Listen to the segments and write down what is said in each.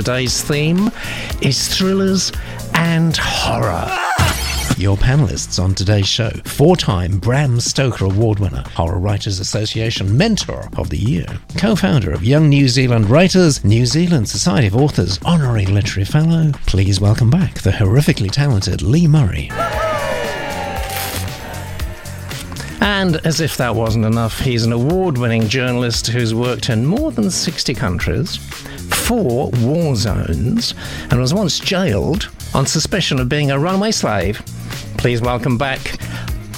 Today's theme is thrillers and horror. Your panelists on today's show four time Bram Stoker Award winner, Horror Writers Association Mentor of the Year, co founder of Young New Zealand Writers, New Zealand Society of Authors Honorary Literary Fellow. Please welcome back the horrifically talented Lee Murray. And as if that wasn't enough, he's an award winning journalist who's worked in more than 60 countries, four war zones, and was once jailed on suspicion of being a runaway slave. Please welcome back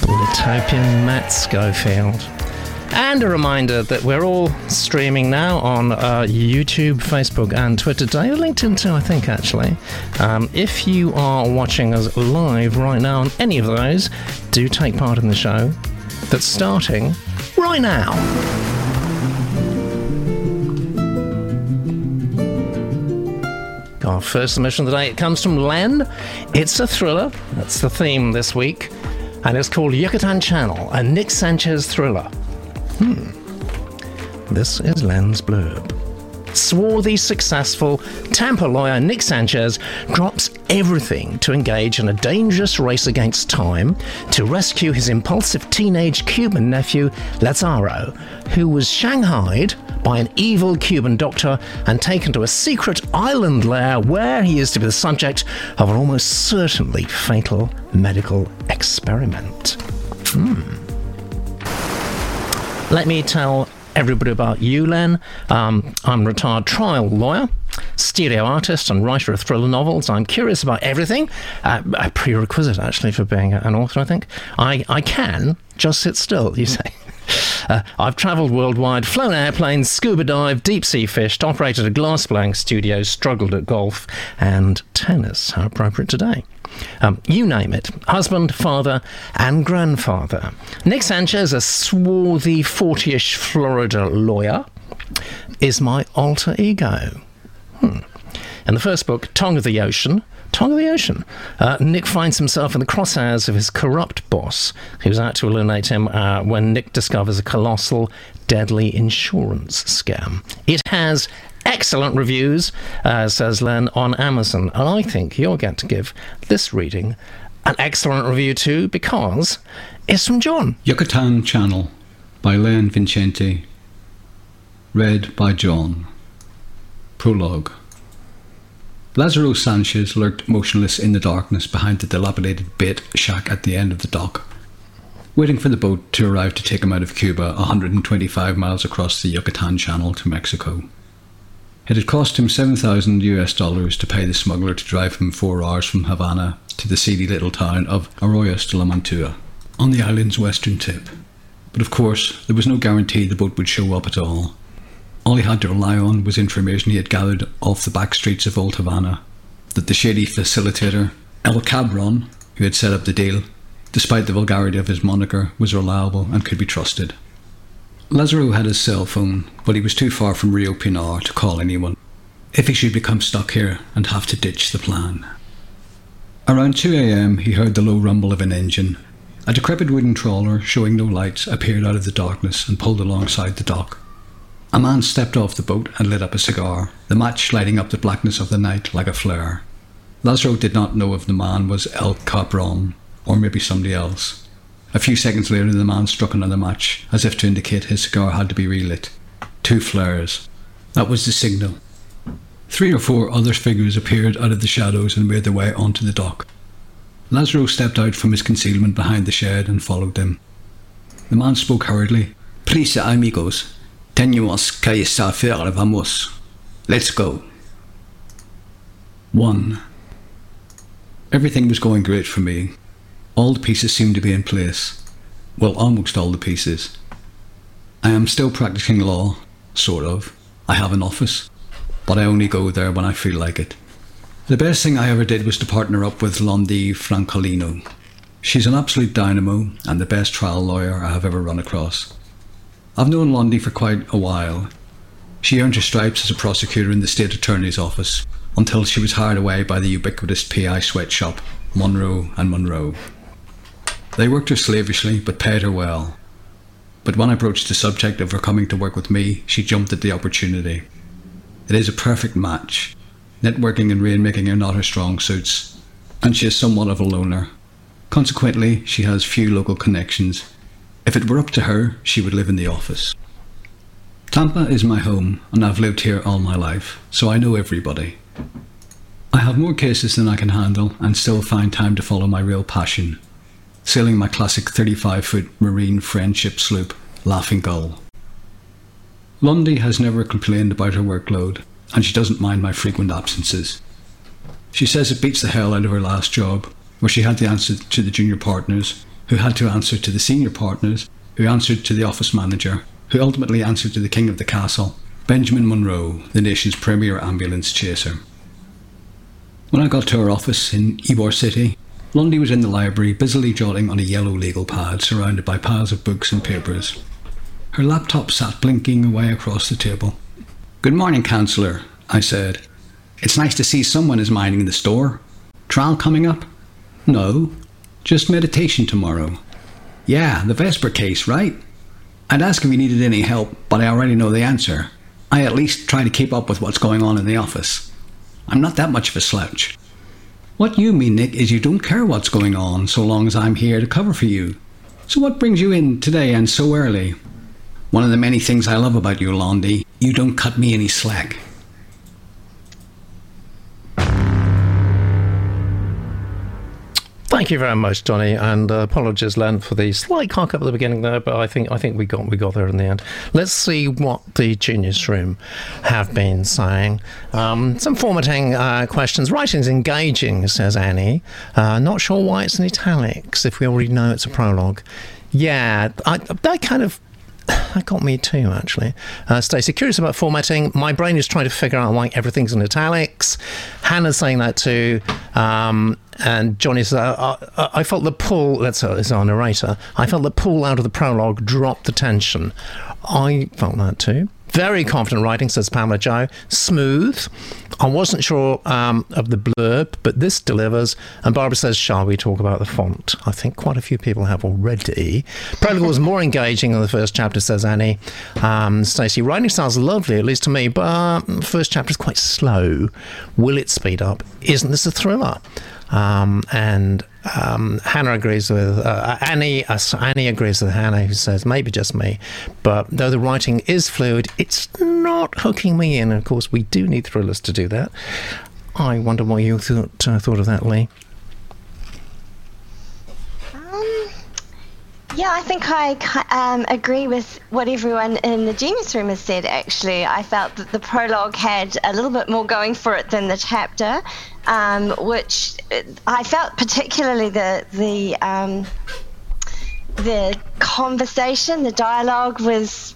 Buletopian Matt Schofield. And a reminder that we're all streaming now on uh, YouTube, Facebook, and Twitter today, LinkedIn too, I think, actually. Um, if you are watching us live right now on any of those, do take part in the show that's starting right now. Our first submission of the day it comes from Len. It's a thriller. That's the theme this week. And it's called Yucatan Channel, a Nick Sanchez thriller. Hmm. This is Len's blurb. Swarthy, successful Tampa lawyer Nick Sanchez drops everything to engage in a dangerous race against time to rescue his impulsive teenage Cuban nephew, Lazaro, who was shanghaied by an evil Cuban doctor and taken to a secret island lair where he is to be the subject of an almost certainly fatal medical experiment. Hmm. Let me tell everybody about you, Len. Um, I'm a retired trial lawyer, stereo artist, and writer of thriller novels. I'm curious about everything. Uh, a prerequisite, actually, for being an author, I think. I, I can just sit still, you say. Uh, I've travelled worldwide, flown airplanes, scuba dived, deep sea fished, operated a glass blowing studio, struggled at golf and tennis. How appropriate today. Um, you name it husband, father, and grandfather. Nick Sanchez, a swarthy 40 ish Florida lawyer, is my alter ego. Hmm. In the first book, Tongue of the Ocean, Tongue of the Ocean. Uh, Nick finds himself in the crosshairs of his corrupt boss, who's out to eliminate him uh, when Nick discovers a colossal, deadly insurance scam. It has excellent reviews, uh, says Len, on Amazon, and I think you're going to give this reading an excellent review too because it's from John. Yucatan Channel by Len Vincente. Read by John. Prologue. Lazaro Sanchez lurked motionless in the darkness behind the dilapidated bait shack at the end of the dock, waiting for the boat to arrive to take him out of Cuba 125 miles across the Yucatan Channel to Mexico. It had cost him 7,000 US dollars to pay the smuggler to drive him four hours from Havana to the seedy little town of Arroyos de la Mantua, on the island's western tip. But of course, there was no guarantee the boat would show up at all. All he had to rely on was information he had gathered off the back streets of Old Havana that the shady facilitator, El Cabron, who had set up the deal, despite the vulgarity of his moniker, was reliable and could be trusted. Lazaro had his cell phone, but he was too far from Rio Pinar to call anyone, if he should become stuck here and have to ditch the plan. Around 2 a.m., he heard the low rumble of an engine. A decrepit wooden trawler, showing no lights, appeared out of the darkness and pulled alongside the dock. A man stepped off the boat and lit up a cigar, the match lighting up the blackness of the night like a flare. Lazaro did not know if the man was El Cabron, or maybe somebody else. A few seconds later, the man struck another match, as if to indicate his cigar had to be relit. Two flares. That was the signal. Three or four other figures appeared out of the shadows and made their way onto the dock. Lazaro stepped out from his concealment behind the shed and followed them. The man spoke hurriedly. Prisa, amigos. Tenemos que saber, vamos. Let's go. 1. Everything was going great for me. All the pieces seemed to be in place. Well, almost all the pieces. I am still practicing law, sort of. I have an office, but I only go there when I feel like it. The best thing I ever did was to partner up with Lundy Francolino. She's an absolute dynamo and the best trial lawyer I have ever run across. I've known Lundy for quite a while. She earned her stripes as a prosecutor in the state attorney's office until she was hired away by the ubiquitous PI sweatshop, Monroe and Monroe. They worked her slavishly but paid her well. But when I broached the subject of her coming to work with me, she jumped at the opportunity. It is a perfect match. Networking and rainmaking are not her strong suits, and she is somewhat of a loner. Consequently, she has few local connections. If it were up to her, she would live in the office. Tampa is my home, and I've lived here all my life, so I know everybody. I have more cases than I can handle and still find time to follow my real passion sailing my classic 35 foot Maine friendship sloop, Laughing Gull. Lundy has never complained about her workload, and she doesn't mind my frequent absences. She says it beats the hell out of her last job, where she had to answer to the junior partners, who had to answer to the senior partners, who answered to the office manager, who ultimately answered to the king of the castle, Benjamin Monroe, the nation's premier ambulance chaser. When I got to her office in Ybor City, Lundy was in the library, busily jotting on a yellow legal pad surrounded by piles of books and papers. Her laptop sat blinking away across the table. Good morning, Councillor, I said. It's nice to see someone is minding the store. Trial coming up? No, just mediation tomorrow. Yeah, the Vesper case, right? I'd ask if you needed any help, but I already know the answer. I at least try to keep up with what's going on in the office. I'm not that much of a slouch. What you mean, Nick, is you don't care what's going on so long as I'm here to cover for you. So what brings you in today and so early? One of the many things I love about you, Lundy, you don't cut me any slack. Thank you very much, Johnny, and uh, apologies, Len, for the slight cock up at the beginning there, but I think I think we got we got there in the end. Let's see what the Genius Room have been saying. Um, some formatting uh, questions. Writing's engaging, says Annie. Uh, not sure why it's in italics if we already know it's a prologue. Yeah, I, that kind of that got me too, actually. Uh, Stacey, curious about formatting. My brain is trying to figure out why everything's in italics. Hannah's saying that too. Um, and Johnny says, uh, uh, I felt the pull, that's our, that's our narrator, I felt the pull out of the prologue dropped the tension. I felt that too. Very confident writing, says Pamela Joe. Smooth. I wasn't sure um, of the blurb, but this delivers. And Barbara says, Shall we talk about the font? I think quite a few people have already. Prologue was more engaging than the first chapter, says Annie. Um, Stacey, writing sounds lovely, at least to me, but first chapter is quite slow. Will it speed up? Isn't this a thriller? Um, and um, Hannah agrees with uh, Annie. Uh, Annie agrees with Hannah, who says maybe just me, but though the writing is fluid, it's not hooking me in. And of course, we do need thrillers to do that. I wonder what you thought uh, thought of that, Lee. Um, yeah, I think I um, agree with what everyone in the Genius Room has said, actually. I felt that the prologue had a little bit more going for it than the chapter, um, which I felt particularly the, the, um, the conversation, the dialogue was,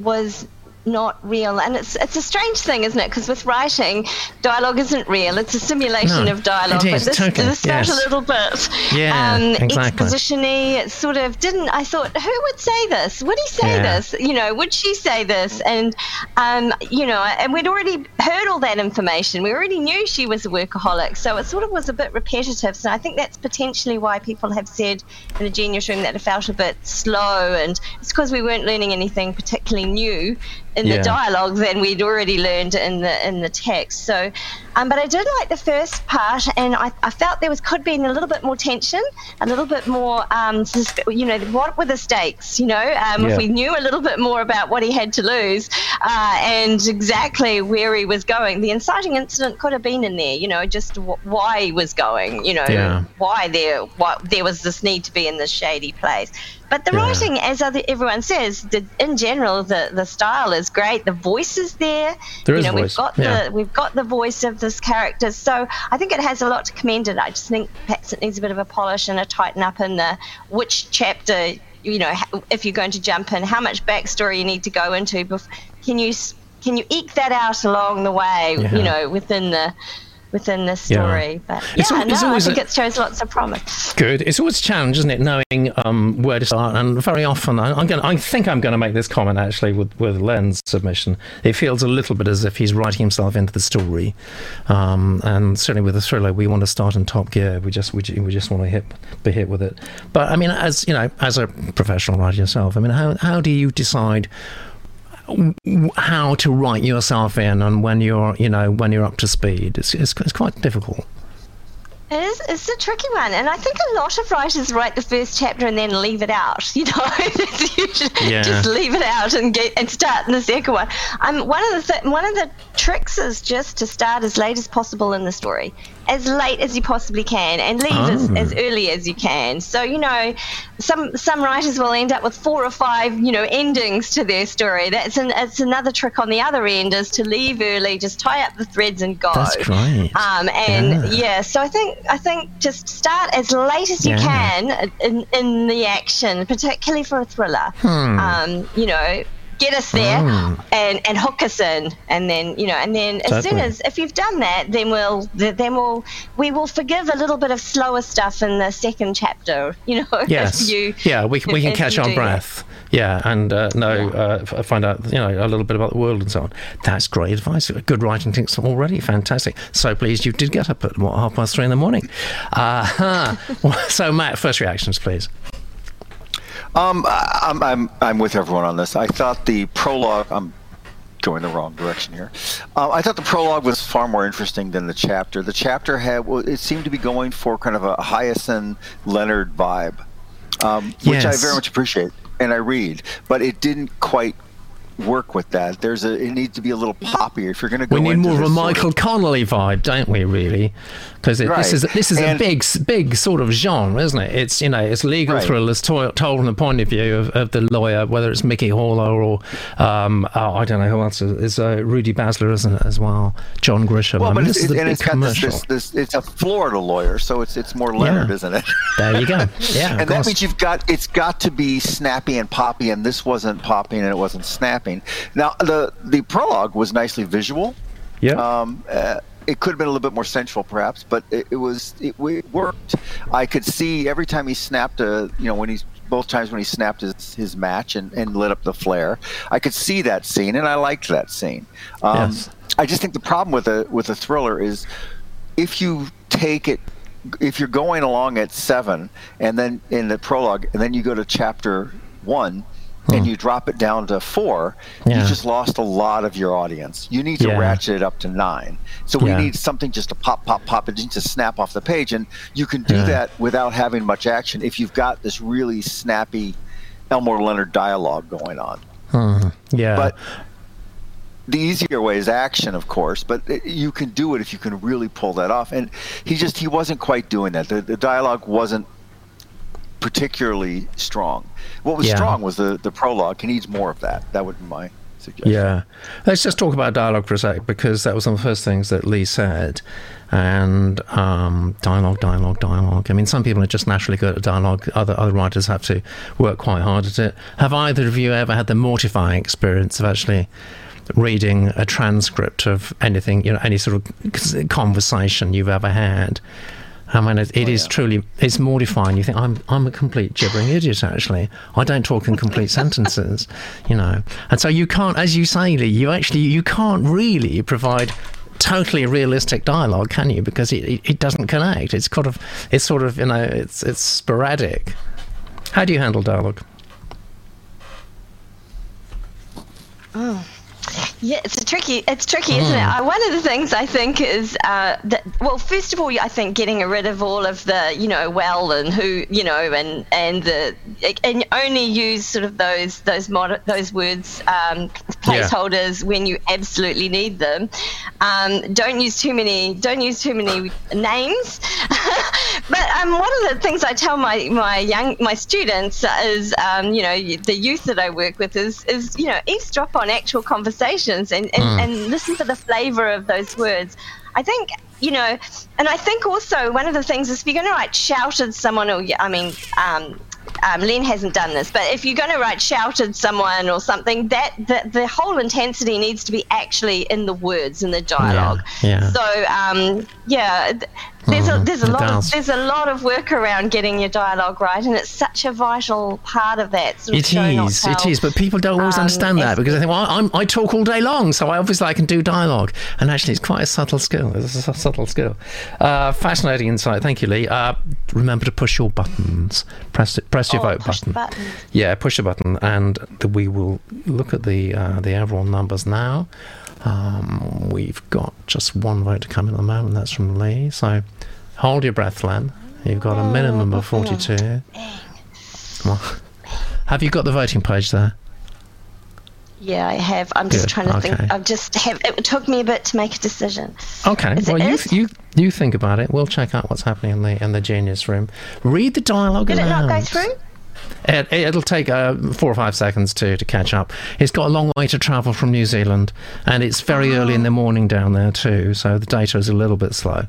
was not real. And it's it's a strange thing isn't it? Because with writing dialogue isn't real. It's a simulation no, of dialogue it is, but this, totally, this felt yes. a little bit Yeah, um, exactly. expositiony. It sort of didn't I thought who would say this? Would he say Yeah. this? You know would she say this? And um, you know and we'd already heard all that information. We already knew she was a workaholic. So it sort of was a bit repetitive. So I think that's potentially why people have said in the genius room that it felt a bit slow. And it's because we weren't learning anything particularly new in Yeah. the dialogue than we'd already learned in the in the text. So, um, but I did like the first part, and I, I felt there was could be a little bit more tension, a little bit more, um, susp- you know, what were the stakes? You know, um, Yeah. if we knew a little bit more about what he had to lose uh, and exactly where he was going, the inciting incident could have been in there. You know, just w- why he was going. You know, Yeah. why there why there was this need to be in this shady place. But the Yeah. writing, as other, everyone says, the, in general, the, the style is great. The voice is there. There you is know, voice, we've got yeah. the we've got the voice of this character. So I think it has a lot to commend it. I just think perhaps it needs a bit of a polish and a tighten up in the which chapter. You know, if you're going to jump in, how much backstory you need to go into. Can you can you eke that out along the way? Yeah. You know, within the within this story. But It's yeah, al- it's no, I think a- it shows lots of promise. Good. It's always a challenge, isn't it, knowing um, where to start? And very often, I, I'm going. I think I'm going to make this comment actually with with Len's submission. It feels a little bit as if he's writing himself into the story, um, and certainly with a thriller, we want to start in top gear. We just we, we just want to hit be hit with it. But I mean, as you know, as a professional writer yourself, I mean, how how do you decide? W- how to write yourself in and when you're, you know, when you're up to speed. It's, it's, it's quite difficult. It is. It's a tricky one, and I think a lot of writers write the first chapter and then leave it out. You know, Yeah. just leave it out and get and start in the second one. Um, one of the th- one of the tricks is just to start as late as possible in the story, as late as you possibly can, and leave as, Oh. as early as you can. So you know, some some writers will end up with four or five you know endings to their story. That's an it's another trick on the other end is to leave early, just tie up the threads and go. That's great. Um, and Yeah. yeah. so I think I think just start as late as you Yeah. can in in the action, particularly for a thriller. Um, you know, get us there Hmm. and and hook us in, and then you know, and then as soon as if you've done that, then we'll then we'll we will forgive a little bit of slower stuff in the second chapter. You know, Yes. you yeah, we, can- we can catch our do that. breath. Yeah, and uh, know, uh, find out, you know, a little bit about the world and so on. That's great advice. Good writing tips already. Fantastic. So pleased you did get up at what, half past three in the morning. Uh, so, Matt, first reactions, please. Um, I'm, I'm, I'm with everyone on this. I thought the prologue. I'm going the wrong direction here. Um, I thought the prologue was far more interesting than the chapter. The chapter had well, it seemed to be going for kind of a Hyacinth Leonard vibe, um, which I very much appreciate and I read, but it didn't quite work with that. There's a it needs to be a little poppier if you're going to go. We need more of a this sort Michael Connolly vibe, don't we? Really, because Right. this is this is a big big sort of genre, isn't it? It's you know it's legal Right. thrillers to- told from the point of view of, of the lawyer, whether it's Mickey Haller or um, oh, I don't know who else is, uh, Rudy Baylor, isn't it as well? John Grisham. Well, I mean, but this it's, is a and big it's got this, this, this. It's a Florida lawyer, so it's it's more Leonard, Yeah. isn't it? There you go. Yeah, and that means you've got it's got to be snappy and poppy, and this wasn't popping and it wasn't Now the the prologue was nicely visual. yeah. Um, uh, it could have been a little bit more sensual, perhaps, but it, it was it, it worked. I could see every time he snapped a you know when he's both times when he snapped his, his match and, and lit up the flare, I could see that scene, and I liked that scene. Um, Yes. I just think the problem with a with a thriller is if you take it if you're going along at seven and then in the prologue and then you go to chapter one and you drop it down to four. Yeah. you just lost a lot of your audience you need to Yeah. ratchet it up to nine so we Yeah. need something just to pop pop pop it needs to snap off the page and you can do that without having much action if you've got this really snappy elmore leonard dialogue going on yeah. but the easier way is action, of course, but you can do it if you can really pull that off. And he just he wasn't quite doing that. The, the dialogue wasn't particularly strong. What was Yeah. strong was the the prologue. He needs more of that. That would be my suggestion. Yeah. Let's just talk about dialogue for a sec because that was one of the first things that Lee said. And um, dialogue, dialogue, dialogue. I mean, some people are just naturally good at dialogue. Other other writers have to work quite hard at it. Have either of you ever had the mortifying experience of actually reading a transcript of anything, you know, any sort of conversation you've ever had? I mean, it, it oh, is yeah. truly it's mortifying. You think I'm I'm a complete gibbering idiot. Actually, I don't talk in complete sentences, you know. And so you can't, as you say, Lee, you actually you can't really provide totally realistic dialogue, can you? Because it, it, it doesn't connect. It's kind of it's sort of you know it's it's sporadic. How do you handle dialogue? Oh. Yeah, it's a tricky. It's tricky, isn't it? Uh, one of the things I think is uh, that. Well, first of all, I think getting rid of all of the, you know, well and who, you know, and and the and only use sort of those those mod- those words um, placeholders when you absolutely need them. Um, don't use too many. Don't use too many names. but um, one of the things I tell my my young my students is, um, you know, the youth that I work with is is you know eavesdrop on actual conversations and and, and listen for the flavor of those words. I think you know, and I think also one of the things is if you're going to write shouted someone or I mean. Um, um, Len hasn't done this, but if you're going to write shouted someone or something, that the, the whole intensity needs to be actually in the words in the dialogue. yeah. So um, yeah, there's a there's a it lot does. of there's a lot of work around getting your dialogue right, and it's such a vital part of that. Sort of It is, tell. is, but people don't always Um, understand that because they think, well, I'm, I talk all day long, so I obviously I can do dialogue. And actually, it's quite a subtle skill. It's a subtle skill. Uh, fascinating insight. Thank you, Lee. Uh, remember to push your buttons. Press it, press your Oh, vote button. Yeah, push a button, and the, we will look at the uh, the overall numbers now. Um, we've got just one vote to come in at the moment. That's from Lee. So hold your breath, Len. You've got a minimum of forty-two. Well, have you got the voting page there? Yeah, I have. I'm just Good, trying to okay. think. I've just have. It took me a bit to make a decision. Okay. Is well, you, is? you you think about it. We'll check out what's happening in the in the genius room. Read the dialogue Did it not go through? It, it'll take uh, four or five seconds to, to catch up. It's got a long way to travel from New Zealand, and it's very early in the morning down there too, so the data is a little bit slow.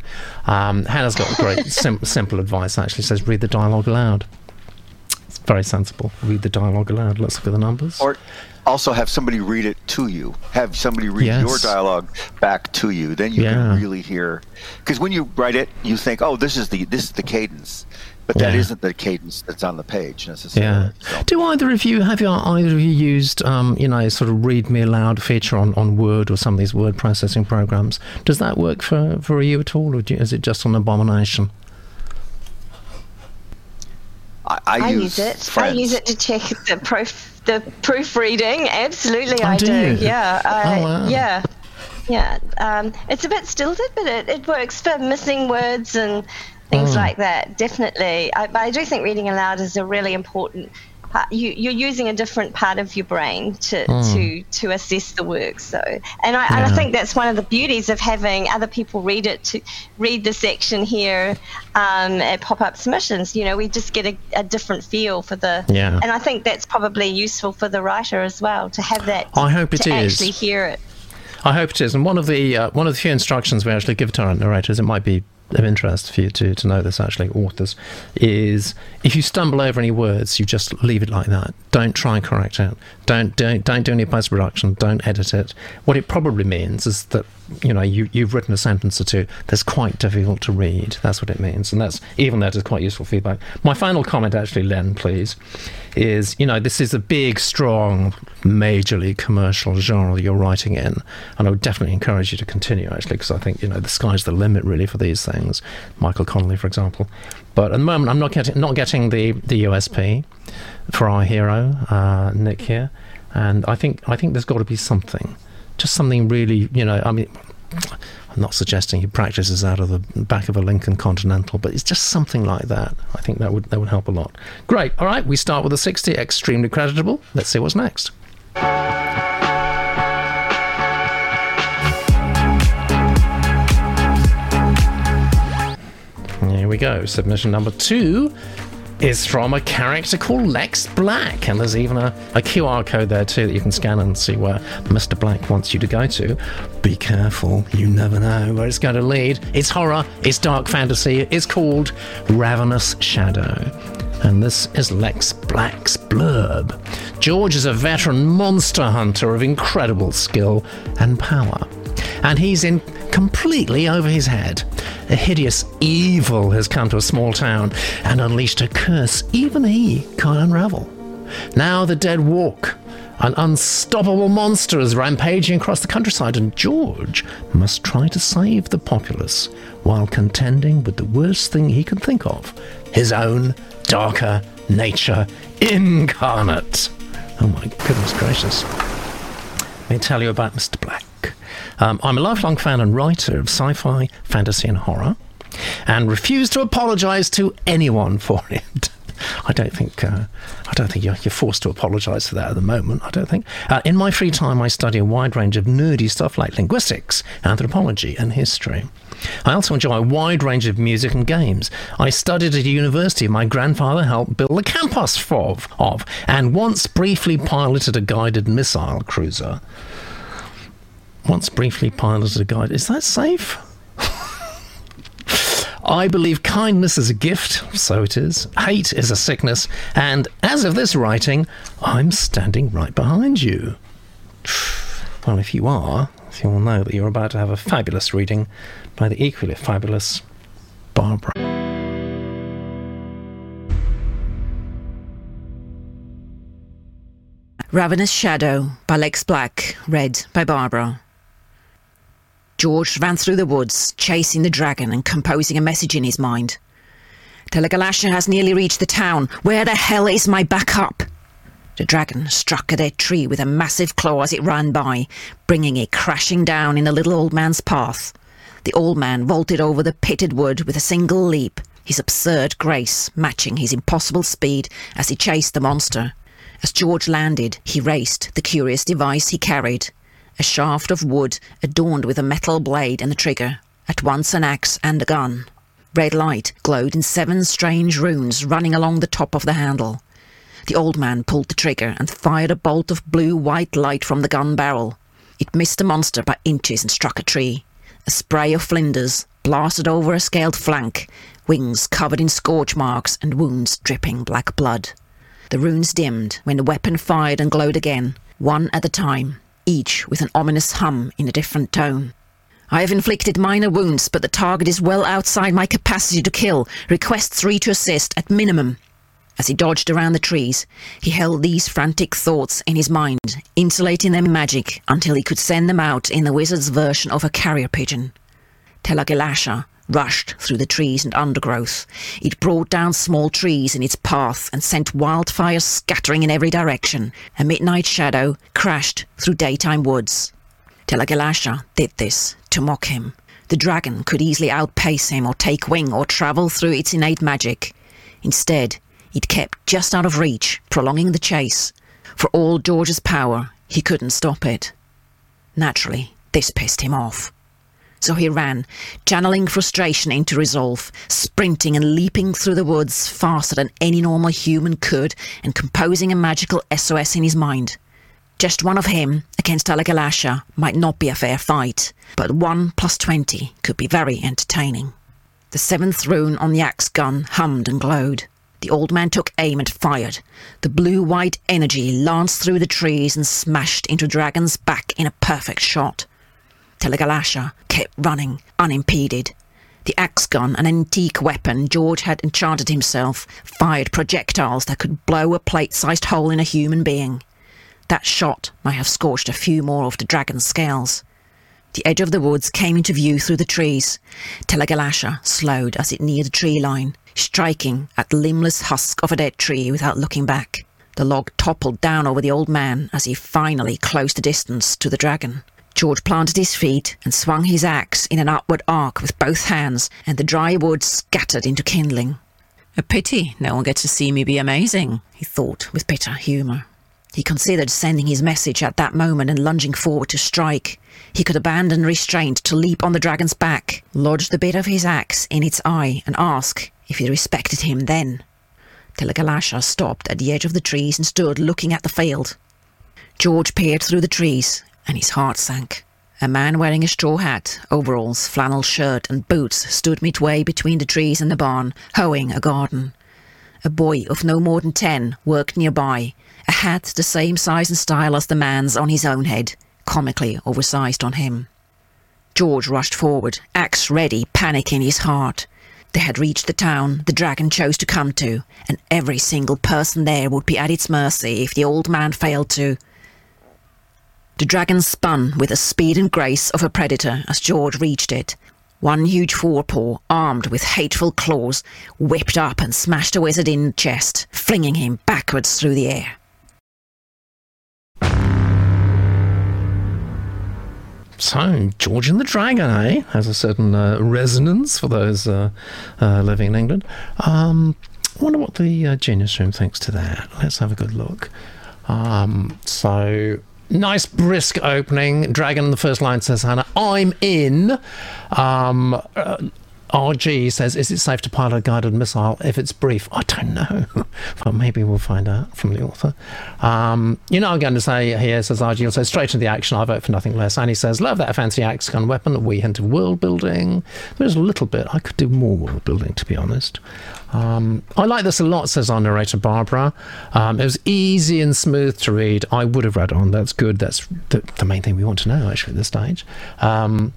Um, Hannah's got great sim- simple advice. Actually, says read the dialogue aloud. It's very sensible. Read the dialogue aloud. Let's look at the numbers. Or also have somebody read it to you. Have somebody read Yes. your dialogue back to you. Then you Yeah. can really hear. Because when you write it, you think, "Oh, this is the this is the cadence," but that Yeah. isn't the cadence that's on the page necessarily. Yeah. So- Do either of you have you either of you used um, you know sort of read me aloud feature on, on Word or some of these word processing programs? Does that work for, for you at all, or do you, is it just an abomination? I, I, I use, use it. Friends. I use it to check the proof, the proofreading. Absolutely, Oh, I do do. Yeah. I, Oh, wow. Yeah. Yeah. Um, it's a bit stilted, but it, it works for missing words and things Mm. like that. Definitely. I, but I do think reading aloud is a really important. Part. You, you're using a different part of your brain to, to, to assess the work. So, and I, and I Mm. Think that's one of the beauties of having other people read it to read the section here um, at pop-up submissions. You know, we just get a, a different feel for the. Yeah. And I think that's probably useful for the writer as well to have that. I hope it to is. actually hear it. I hope it is. And one of the uh, one of the few instructions we actually give to our narrators, it might be of interest for you to, to know this actually, authors, is if you stumble over any words, you just leave it like that. Don't try and correct it. Don't don't don't do any post production. Don't edit it. What it probably means is that you know you you've written a sentence or two that's quite difficult to read. That's what it means, and that's even that is quite useful feedback. My final comment, actually, Len, please, is you know this is a big, strong, majorly commercial genre you're writing in, and I would definitely encourage you to continue actually because I think you know the sky's the limit really for these things. Michael Connolly, for example, but at the moment I'm not getting not getting the the USP for our hero uh, Nick here, and I think I think there's got to be something, just something really you know I mean. I'm not suggesting he practices out of the back of a Lincoln Continental, but it's just something like that. I think that would that would help a lot. Great. All right, we start with a 60, extremely creditable. Let's see what's next. Here we go. Submission number two is from a character called Lex Black, and there's even a, a QR code there too that you can scan and see where Mr. Black wants you to go to. Be careful, you never know where it's going to lead. It's horror, it's dark fantasy, it's called Ravenous Shadow. And this is Lex Black's blurb. George is a veteran monster hunter of incredible skill and power and he's in completely over his head. A hideous evil has come to a small town and unleashed a curse even he can't unravel. Now the dead walk. An unstoppable monster is rampaging across the countryside, and George must try to save the populace while contending with the worst thing he can think of his own darker nature incarnate. Oh my goodness gracious. Let me tell you about Mr. Black. Um, I'm a lifelong fan and writer of sci fi, fantasy, and horror, and refuse to apologize to anyone for it. I don't think uh, I don't think you're, you're forced to apologise for that at the moment. I don't think. Uh, in my free time, I study a wide range of nerdy stuff like linguistics, anthropology, and history. I also enjoy a wide range of music and games. I studied at a university my grandfather helped build the campus of, of and once briefly piloted a guided missile cruiser. Once briefly piloted a guide. Is that safe? I believe kindness is a gift, so it is. Hate is a sickness, and as of this writing, I'm standing right behind you. Well, if you are, you will know that you're about to have a fabulous reading by the equally fabulous Barbara. Ravenous Shadow by Lex Black, read by Barbara. George ran through the woods, chasing the dragon and composing a message in his mind. Telegalasha has nearly reached the town. Where the hell is my backup? The dragon struck at a tree with a massive claw as it ran by, bringing it crashing down in the little old man's path. The old man vaulted over the pitted wood with a single leap, his absurd grace matching his impossible speed as he chased the monster. As George landed, he raced the curious device he carried a shaft of wood adorned with a metal blade and a trigger, at once an axe and a gun. Red light glowed in seven strange runes running along the top of the handle. The old man pulled the trigger and fired a bolt of blue white light from the gun barrel. It missed the monster by inches and struck a tree. A spray of flinders blasted over a scaled flank, wings covered in scorch marks and wounds dripping black blood. The runes dimmed when the weapon fired and glowed again, one at a time, each with an ominous hum in a different tone. I have inflicted minor wounds, but the target is well outside my capacity to kill. Request three to assist at minimum. As he dodged around the trees, he held these frantic thoughts in his mind, insulating them in magic until he could send them out in the wizard's version of a carrier pigeon. Telagilasha rushed through the trees and undergrowth. It brought down small trees in its path and sent wildfires scattering in every direction. A midnight shadow crashed through daytime woods. Telagilasha did this to mock him. The dragon could easily outpace him or take wing or travel through its innate magic. Instead, it kept just out of reach, prolonging the chase. For all George's power, he couldn't stop it. Naturally, this pissed him off. So he ran, channeling frustration into resolve, sprinting and leaping through the woods faster than any normal human could, and composing a magical SOS in his mind. Just one of him against Alagalasha might not be a fair fight, but one plus twenty could be very entertaining. The seventh rune on the axe gun hummed and glowed. The old man took aim and fired. The blue white energy lanced through the trees and smashed into Dragon's back in a perfect shot. Telegalasha kept running, unimpeded. The axe gun, an antique weapon George had enchanted himself, fired projectiles that could blow a plate sized hole in a human being. That shot might have scorched a few more of the dragon's scales. The edge of the woods came into view through the trees. Telegalasha slowed as it neared the tree line, striking at the limbless husk of a dead tree without looking back. The log toppled down over the old man as he finally closed the distance to the dragon. George planted his feet and swung his axe in an upward arc with both hands, and the dry wood scattered into kindling. A pity no one gets to see me be amazing, he thought with bitter humour. He considered sending his message at that moment and lunging forward to strike. He could abandon restraint to leap on the dragon's back, lodge the bit of his axe in its eye, and ask if he respected him then. Telegalasha stopped at the edge of the trees and stood looking at the field. George peered through the trees and his heart sank. A man wearing a straw hat, overalls, flannel shirt, and boots stood midway between the trees and the barn, hoeing a garden. A boy of no more than ten worked nearby, a hat the same size and style as the man's on his own head, comically oversized on him. George rushed forward, axe ready, panic in his heart. They had reached the town the dragon chose to come to, and every single person there would be at its mercy if the old man failed to. The dragon spun with the speed and grace of a predator as George reached it. One huge forepaw, armed with hateful claws, whipped up and smashed the wizard in the chest, flinging him backwards through the air. So, George and the Dragon, eh? Has a certain uh, resonance for those uh, uh, living in England. Um, I wonder what the uh, Genius Room thinks to that. Let's have a good look. Um, so, nice brisk opening. Dragon, in the first line says, Hannah, I'm in. Um, uh, RG says, Is it safe to pilot a guided missile if it's brief? I don't know. but maybe we'll find out from the author. Um, you know, I'm going to say here, says RG, he'll say, Straight to the action, I vote for nothing less. And he says, Love that fancy axe gun weapon. We hint of world building. There's a little bit. I could do more world building, to be honest. Um, I like this a lot, says our narrator Barbara. Um, it was easy and smooth to read. I would have read on. That's good. That's the, the main thing we want to know, actually, at this stage. Um,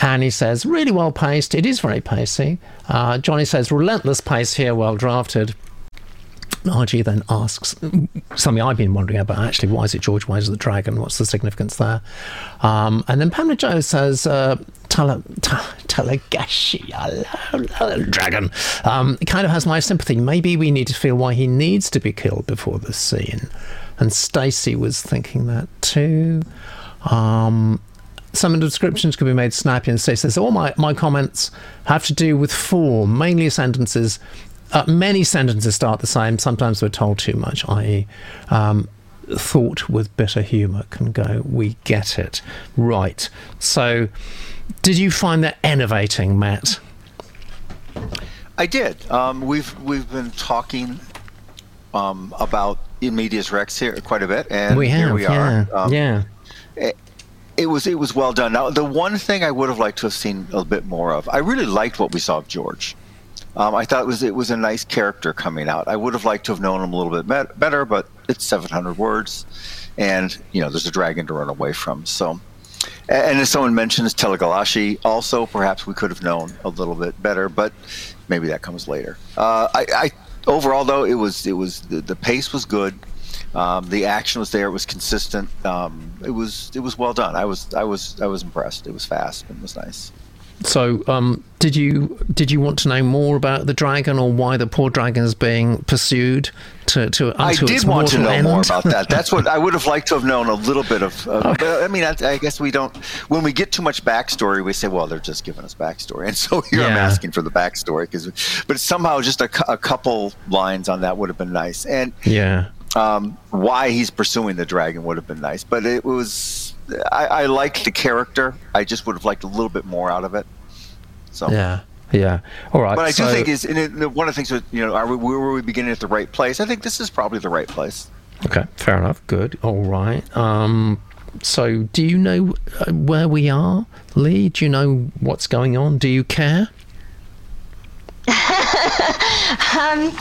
and he says, really well paced. It is very pacey. Uh, Johnny says, relentless pace here, well drafted. RG then asks something I've been wondering about actually why is it George? Why is it the dragon? What's the significance there? Um, and then Pamela Joe says, uh, Tala, dragon, um, it kind of has my sympathy. Maybe we need to feel why he needs to be killed before this scene. And Stacey was thinking that too. Um, some of the descriptions could be made snappy and Stacey says, all my, my comments have to do with form, mainly sentences uh, many sentences start the same. Sometimes we're told too much, i.e., um, thought with bitter humour can go, we get it. Right. So, did you find that enervating, Matt? I did. Um, we've we've been talking um, about in medias res here quite a bit, and we have, here we yeah, are. Um, yeah. It, was it was well done. Now, the one thing I would have liked to have seen a bit more of, I really liked what we saw of George. Um, I thought it was it was a nice character coming out. I would have liked to have known him a little bit better, but it's 700 words, and you know there's a dragon to run away from. So, and as someone mentions Telegalashi, also perhaps we could have known a little bit better, but maybe that comes later. Uh, I, I, overall though it was it was the, the pace was good. Um, the action was there. It was consistent. Um, it was it was well done. I was I was I was impressed. It was fast and it was nice. So, um, did you did you want to know more about the dragon or why the poor dragon is being pursued to to I did want to know end? more about that. That's what I would have liked to have known a little bit of. Uh, okay. I mean, I, I, guess we don't. When we get too much backstory, we say, "Well, they're just giving us backstory," and so here yeah. I'm asking for the backstory because, but somehow just a, a couple lines on that would have been nice. And yeah, um, why he's pursuing the dragon would have been nice, but it was I, I liked the character. I just would have liked a little bit more out of it. So yeah. Yeah. All right. But I so, do think is it, one of the things that you know, are we were we beginning at the right place? I think this is probably the right place. Okay. Fair enough. Good. All right. Um. So, do you know uh, where we are, Lee? Do you know what's going on? Do you care? um,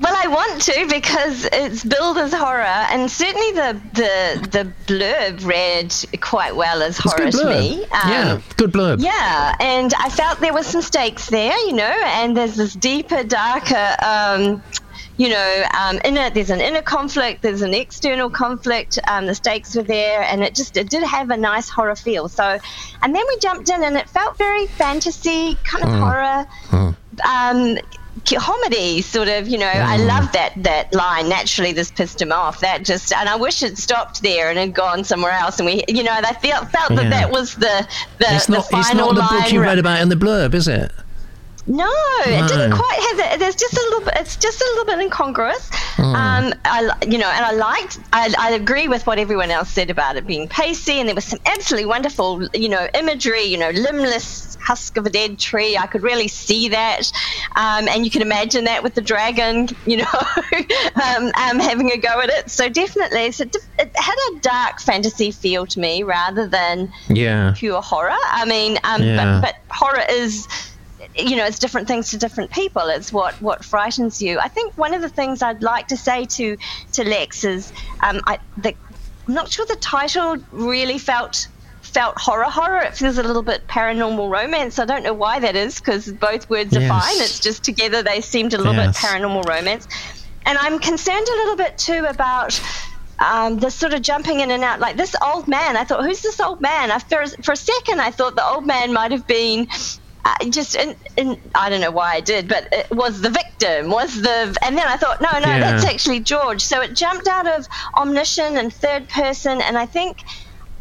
well, I want to because it's billed as horror, and certainly the the the blurb read quite well as it's horror to me. Um, yeah, good blurb. Yeah, and I felt there were some stakes there, you know, and there's this deeper, darker. Um, you know, um, inner, there's an inner conflict, there's an external conflict. Um, the stakes were there, and it just it did have a nice horror feel. So, and then we jumped in, and it felt very fantasy, kind of mm. horror. Mm. Um, comedy sort of you know mm. i love that that line naturally this pissed him off that just and i wish it stopped there and had gone somewhere else and we you know i felt felt that yeah. that was the the, it's the not, final it's not the book you read about in the blurb is it no, no, it didn't quite have it. There's just a little bit. It's just a little bit incongruous. Mm. Um, I, you know, and I liked. I, I agree with what everyone else said about it being pacey, and there was some absolutely wonderful, you know, imagery. You know, limbless husk of a dead tree. I could really see that, um, and you can imagine that with the dragon. You know, um, um, having a go at it. So definitely, so it had a dark fantasy feel to me rather than yeah pure horror. I mean, um, yeah. but, but horror is you know, it's different things to different people. It's what what frightens you. I think one of the things I'd like to say to to Lex is, um, I the, I'm not sure the title really felt felt horror horror. It feels a little bit paranormal romance. I don't know why that is because both words yes. are fine. It's just together they seemed a little yes. bit paranormal romance. And I'm concerned a little bit too about um, the sort of jumping in and out. Like this old man, I thought, who's this old man? I, for, for a second, I thought the old man might have been I just and, and, I don't know why I did, but it was the victim, was the, and then I thought, no, no, yeah. that's actually George. So it jumped out of omniscient and third person, and I think,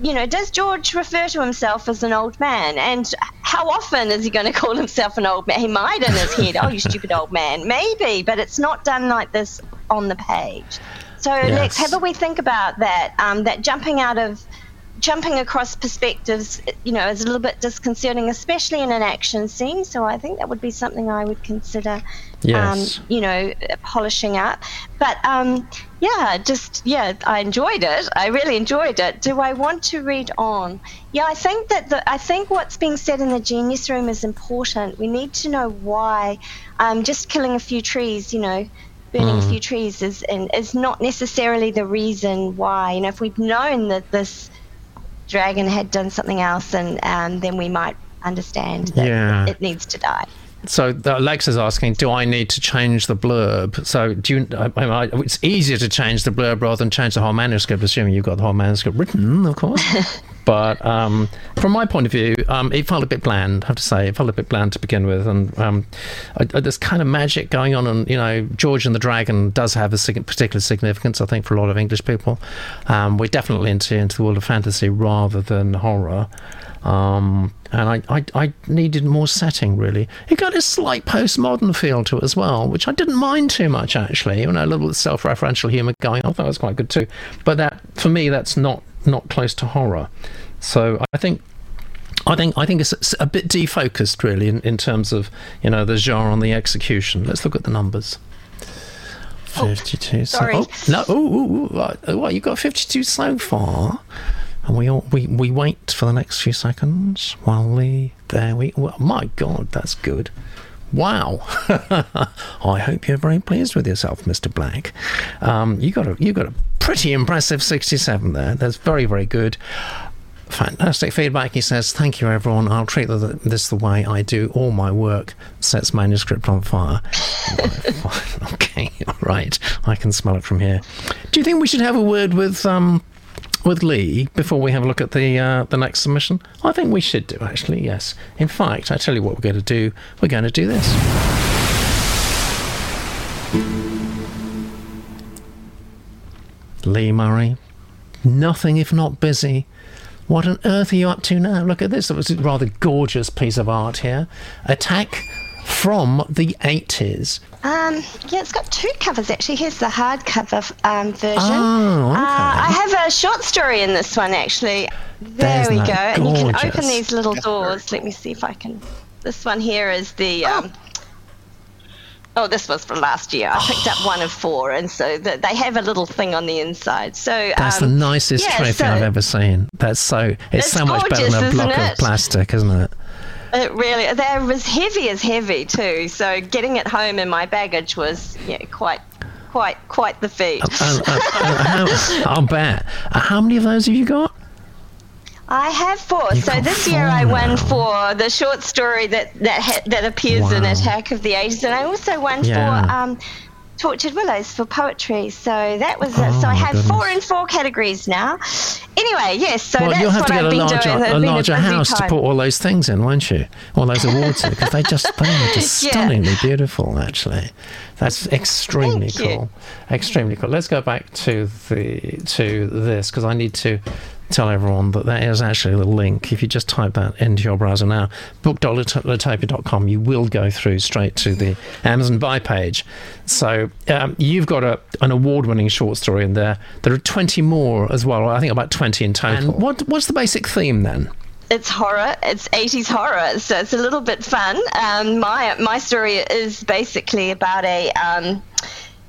you know, does George refer to himself as an old man? And how often is he going to call himself an old man? He might in his head, oh, you stupid old man, maybe, but it's not done like this on the page. So yes. Lex, have a we think about that, um, that jumping out of jumping across perspectives, you know, is a little bit disconcerting, especially in an action scene. So I think that would be something I would consider, yes. um, you know, polishing up. But um, yeah, just yeah, I enjoyed it. I really enjoyed it. Do I want to read on? Yeah, I think that the, I think what's being said in the genius room is important. We need to know why. Um, just killing a few trees, you know burning mm. a few trees is and is not necessarily the reason why. You know, if we'd known that this dragon had done something else, and um, then we might understand that Yeah. it needs to die. So the- Alexa's asking, do I need to change the blurb? So do you? I, I- it's easier to change the blurb rather than change the whole manuscript, assuming you've got the whole manuscript written, of course. but um, from my point of view, um, it felt a bit bland. I have to say, it felt a bit bland to begin with, and um, I, I, there's kind of magic going on. And you know, George and the Dragon does have a sig- particular significance, I think, for a lot of English people. Um, we're definitely into into the world of fantasy rather than horror. Um, and I, I, I needed more setting really. It got a slight postmodern feel to it as well, which I didn't mind too much actually. You know, a little bit self-referential humour going. On. I thought it was quite good too. But that for me, that's not not close to horror. So I think. I think I think it's it's a bit defocused, really, in, in terms of you know the genre and the execution. Let's look at the numbers. Fifty-two. so- sorry. oh no! Oh, ooh, ooh. Oh, what you got? Fifty-two so far. And we all, we we wait for the next few seconds while we there we well, my god that's good wow I hope you're very pleased with yourself Mr Black um, you got a you got a pretty impressive 67 there that's very very good fantastic feedback he says thank you everyone I'll treat this the way I do all my work sets manuscript on fire okay all right I can smell it from here do you think we should have a word with um with Lee before we have a look at the uh, the next submission? I think we should do actually. Yes. In fact, I tell you what we're going to do. We're going to do this. Lee Murray, nothing if not busy. What on earth are you up to now? Look at this. It was a rather gorgeous piece of art here. Attack from the 80s. Um, yeah, it's got two covers actually. Here's the hardcover um, version. Oh, okay. Uh, I have a short story in this one actually. There There's we go. that And you can open these little doors. Let me see if I can. This one here is the. Um, oh, this was from last year. I picked up one of four, and so the, they have a little thing on the inside. So That's um, the nicest yeah, trophy so I've ever seen. That's so. It's, so much better than a block of plastic, isn't it? It really, they're as heavy as heavy too. So getting it home in my baggage was yeah quite, quite, quite the feat. Uh, uh, uh, how, I'll bet. Uh, how many of those have you got? I have four. You've So this year I won now. for the short story that that ha- that appears in Attack of the Ages, and I also won Yeah. for um, Tortured Willows for poetry. So that was it. Oh, so I my have four in four categories now. Anyway, yes. So well, that's you'll have to get I've a larger, a larger busy house to put all those things in, won't you? All those awards because they just they are just Yeah. stunningly beautiful. Actually, that's extremely Thank you. cool. Extremely cool. Let's go back to the to this because I need to tell everyone that there is actually a link. If you just type that into your browser now, book.litopia.com, you will go through straight to the Amazon buy page. So um, you've got a, an award-winning short story in there. There are 20 more as well. I think about 20 in total. And what what's the basic theme then? it's horror. It's 80s horror, so it's a little bit fun. Um, my my story is basically about a um,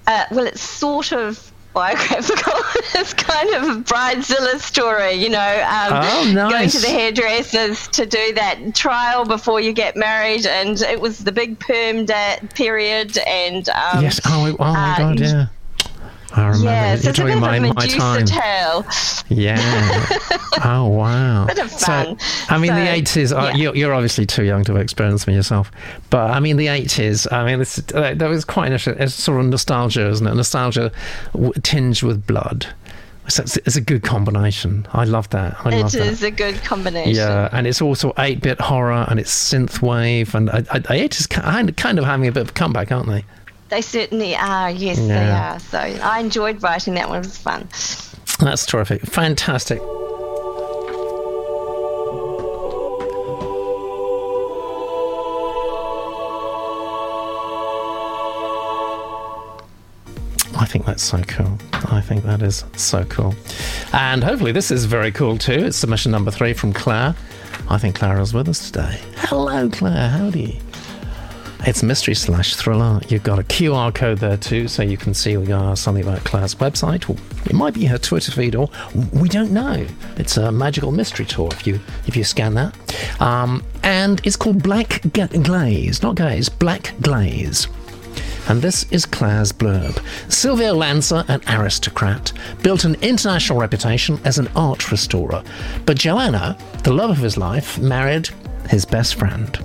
uh, well, it's sort of biographical. it's kind of a bridezilla story, you know. Um, Oh, Going to the hairdressers to do that trial before you get married, and it was the big perm da- period, and um, yes. Oh, oh my uh, God. Yeah. I remember. yeah, You're so it's a bit of my, a my Medusa time. tale. Yeah. oh wow. Bit of fun. So, I mean, the eighties. Uh, yeah. you're, you're obviously too young to have experienced them yourself, but I mean, the eighties. I mean, it's, uh, that was quite a, sort of nostalgia, isn't it? Nostalgia w- tinged with blood. So it's, it's a good combination. I love that. I love It that. is a good combination. Yeah, and it's also 8 bit horror and it's synthwave, and I, I, the 80s kind kind of having a bit of a comeback, aren't they? They certainly are. Yes, they are. So I enjoyed writing that one. It was fun. That's terrific. Fantastic. I think that's so cool. I think that is so cool. And hopefully, this is very cool too. It's submission number three from Claire. I think Claire is with us today. Hello, Claire. Howdy. It's mystery slash thriller. You've got a QR code there too, so you can see uh, something about Claire's website, it might be her Twitter feed, or we don't know. It's a magical mystery tour if you if you scan that. Um, and it's called Black Glaze, not Gaze, Black Glaze. And this is Claire's blurb. Silvio Lanza, an aristocrat, built an international reputation as an art restorer. But Joanna, the love of his life, married his best friend.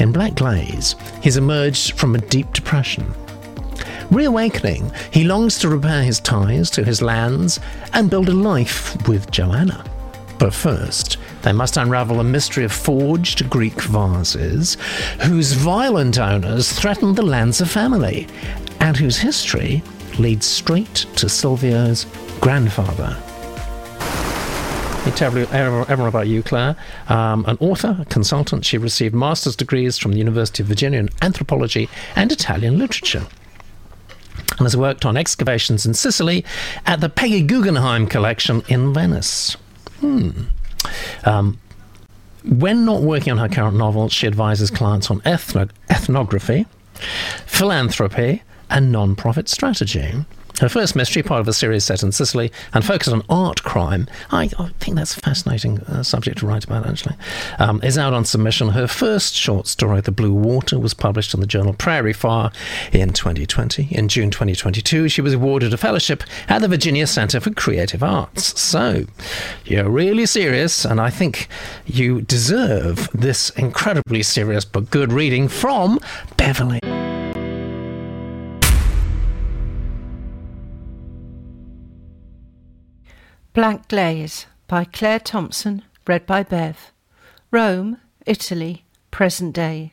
In Black Glaze, he's emerged from a deep depression. Reawakening, he longs to repair his ties to his lands and build a life with Joanna. But first, they must unravel a mystery of forged Greek vases whose violent owners threaten the Lanza family and whose history leads straight to Silvio's grandfather. Hey, tell everyone about you, Claire. Um, an author, a consultant, she received master's degrees from the University of Virginia in anthropology and Italian literature and has worked on excavations in Sicily at the Peggy Guggenheim collection in Venice. Hmm. Um, when not working on her current novel, she advises clients on ethno- ethnography, philanthropy, and non profit strategy. Her first mystery, part of a series set in Sicily and focused on art crime, I, I think that's a fascinating uh, subject to write about, actually, um, is out on submission. Her first short story, The Blue Water, was published in the journal Prairie Fire in 2020. In June 2022, she was awarded a fellowship at the Virginia Center for Creative Arts. So, you're really serious, and I think you deserve this incredibly serious but good reading from Beverly. Black Glaze by Claire Thompson, read by Bev. Rome, Italy, present day.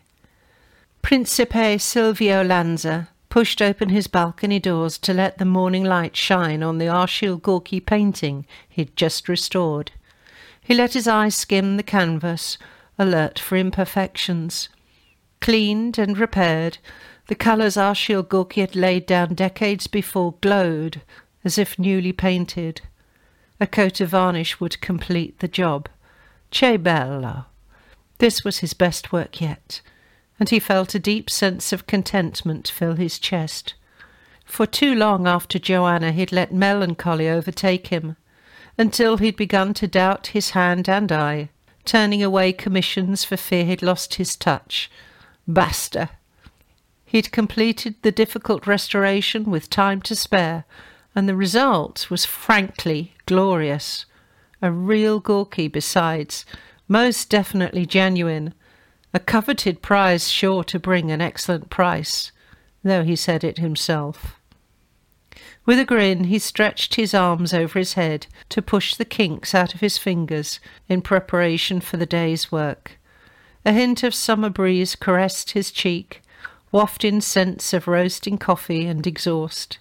Principe Silvio Lanza pushed open his balcony doors to let the morning light shine on the Arshile Gorky painting he'd just restored. He let his eyes skim the canvas, alert for imperfections. Cleaned and repaired, the colours Arshile Gorky had laid down decades before glowed as if newly painted. A coat of varnish would complete the job. Che bello. This was his best work yet, and he felt a deep sense of contentment fill his chest. For too long after Joanna he'd let melancholy overtake him, until he'd begun to doubt his hand and eye, turning away commissions for fear he'd lost his touch. Basta! He'd completed the difficult restoration with time to spare, and the result was frankly glorious. A real Gorky, besides, most definitely genuine, a coveted prize sure to bring an excellent price, though he said it himself. With a grin, he stretched his arms over his head to push the kinks out of his fingers in preparation for the day's work. A hint of summer breeze caressed his cheek, wafting scents of roasting coffee and exhaust.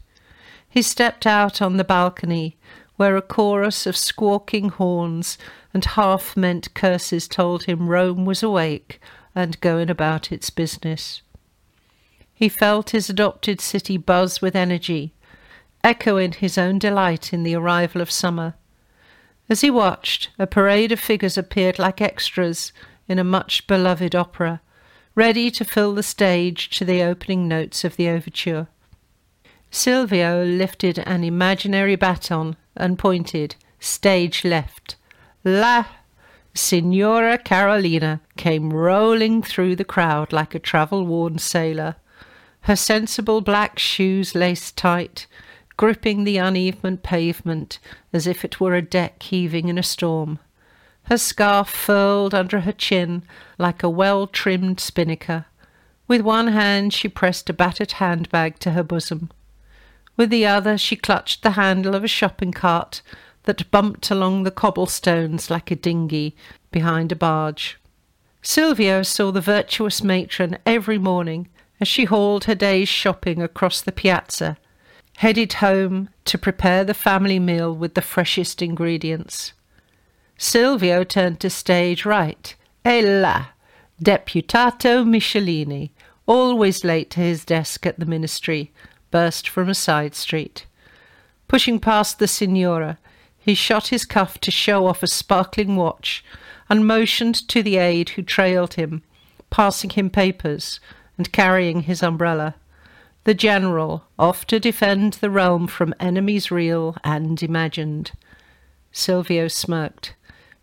He stepped out on the balcony, where a chorus of squawking horns and half meant curses told him Rome was awake and going about its business. He felt his adopted city buzz with energy, echoing his own delight in the arrival of summer. As he watched, a parade of figures appeared like extras in a much beloved opera, ready to fill the stage to the opening notes of the overture. Silvio lifted an imaginary baton and pointed, stage left. La Signora Carolina came rolling through the crowd like a travel worn sailor, her sensible black shoes laced tight, gripping the uneven pavement as if it were a deck heaving in a storm. Her scarf furled under her chin like a well trimmed spinnaker. With one hand she pressed a battered handbag to her bosom. With the other, she clutched the handle of a shopping cart that bumped along the cobblestones like a dinghy behind a barge. Silvio saw the virtuous matron every morning as she hauled her day's shopping across the piazza, headed home to prepare the family meal with the freshest ingredients. Silvio turned to stage right. E là! Deputato Michelini, always late to his desk at the ministry, burst from a side street. Pushing past the signora, he shot his cuff to show off a sparkling watch and motioned to the aide who trailed him, passing him papers and carrying his umbrella. The general, off to defend the realm from enemies real and imagined. Silvio smirked.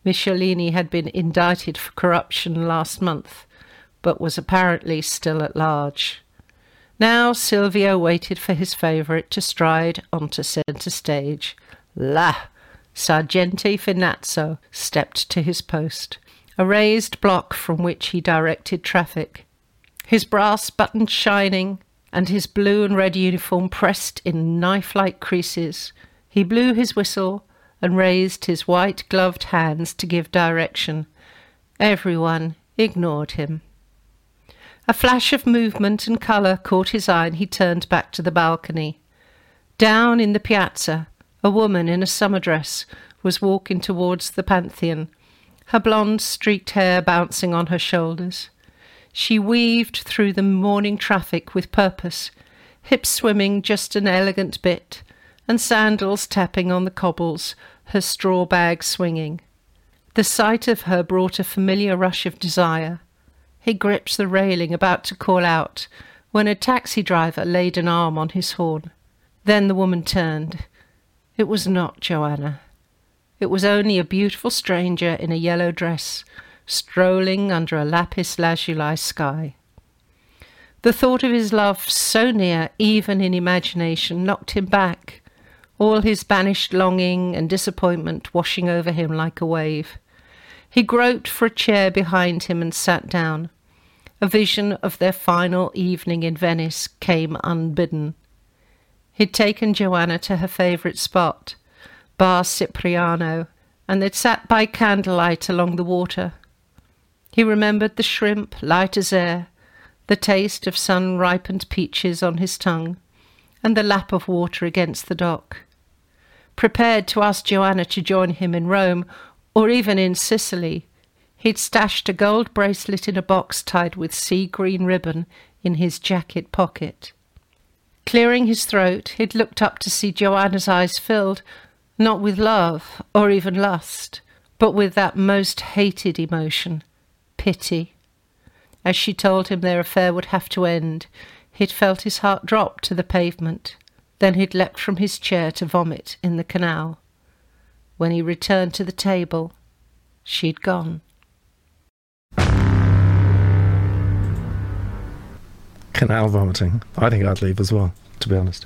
Michelini had been indicted for corruption last month, but was apparently still at large. Now Silvio waited for his favourite to stride onto centre stage. La! Sargenti Finazzo stepped to his post. a raised block from which he directed traffic. His brass buttons shining and his blue and red uniform pressed in knife like creases, he blew his whistle and raised his white gloved hands to give direction. Everyone ignored him. A flash of movement and colour caught his eye, and he turned back to the balcony. Down in the piazza, a woman in a summer dress was walking towards the Pantheon, her blonde streaked hair bouncing on her shoulders. She weaved through the morning traffic with purpose, hips swimming just an elegant bit, and sandals tapping on the cobbles, her straw bag swinging. The sight of her brought a familiar rush of desire. He gripped the railing, about to call out, when a taxi driver laid an arm on his horn. Then the woman turned. It was not Joanna. It was only a beautiful stranger in a yellow dress, strolling under a lapis lazuli sky. The thought of his love so near, even in imagination, knocked him back, all his banished longing and disappointment washing over him like a wave. He groped for a chair behind him and sat down. A vision of their final evening in Venice came unbidden. He'd taken Joanna to her favourite spot, Bar Cipriano, and they'd sat by candlelight along the water. He remembered the shrimp, light as air, the taste of sun ripened peaches on his tongue, and the lap of water against the dock. Prepared to ask Joanna to join him in Rome, or even in Sicily, he'd stashed a gold bracelet in a box tied with sea green ribbon in his jacket pocket. Clearing his throat, he'd looked up to see Joanna's eyes filled, not with love or even lust, but with that most hated emotion, pity. As she told him their affair would have to end, he'd felt his heart drop to the pavement. Then he'd leapt from his chair to vomit in the canal. When he returned to the table, she'd gone. Canal vomiting. I think I'd leave as well, to be honest.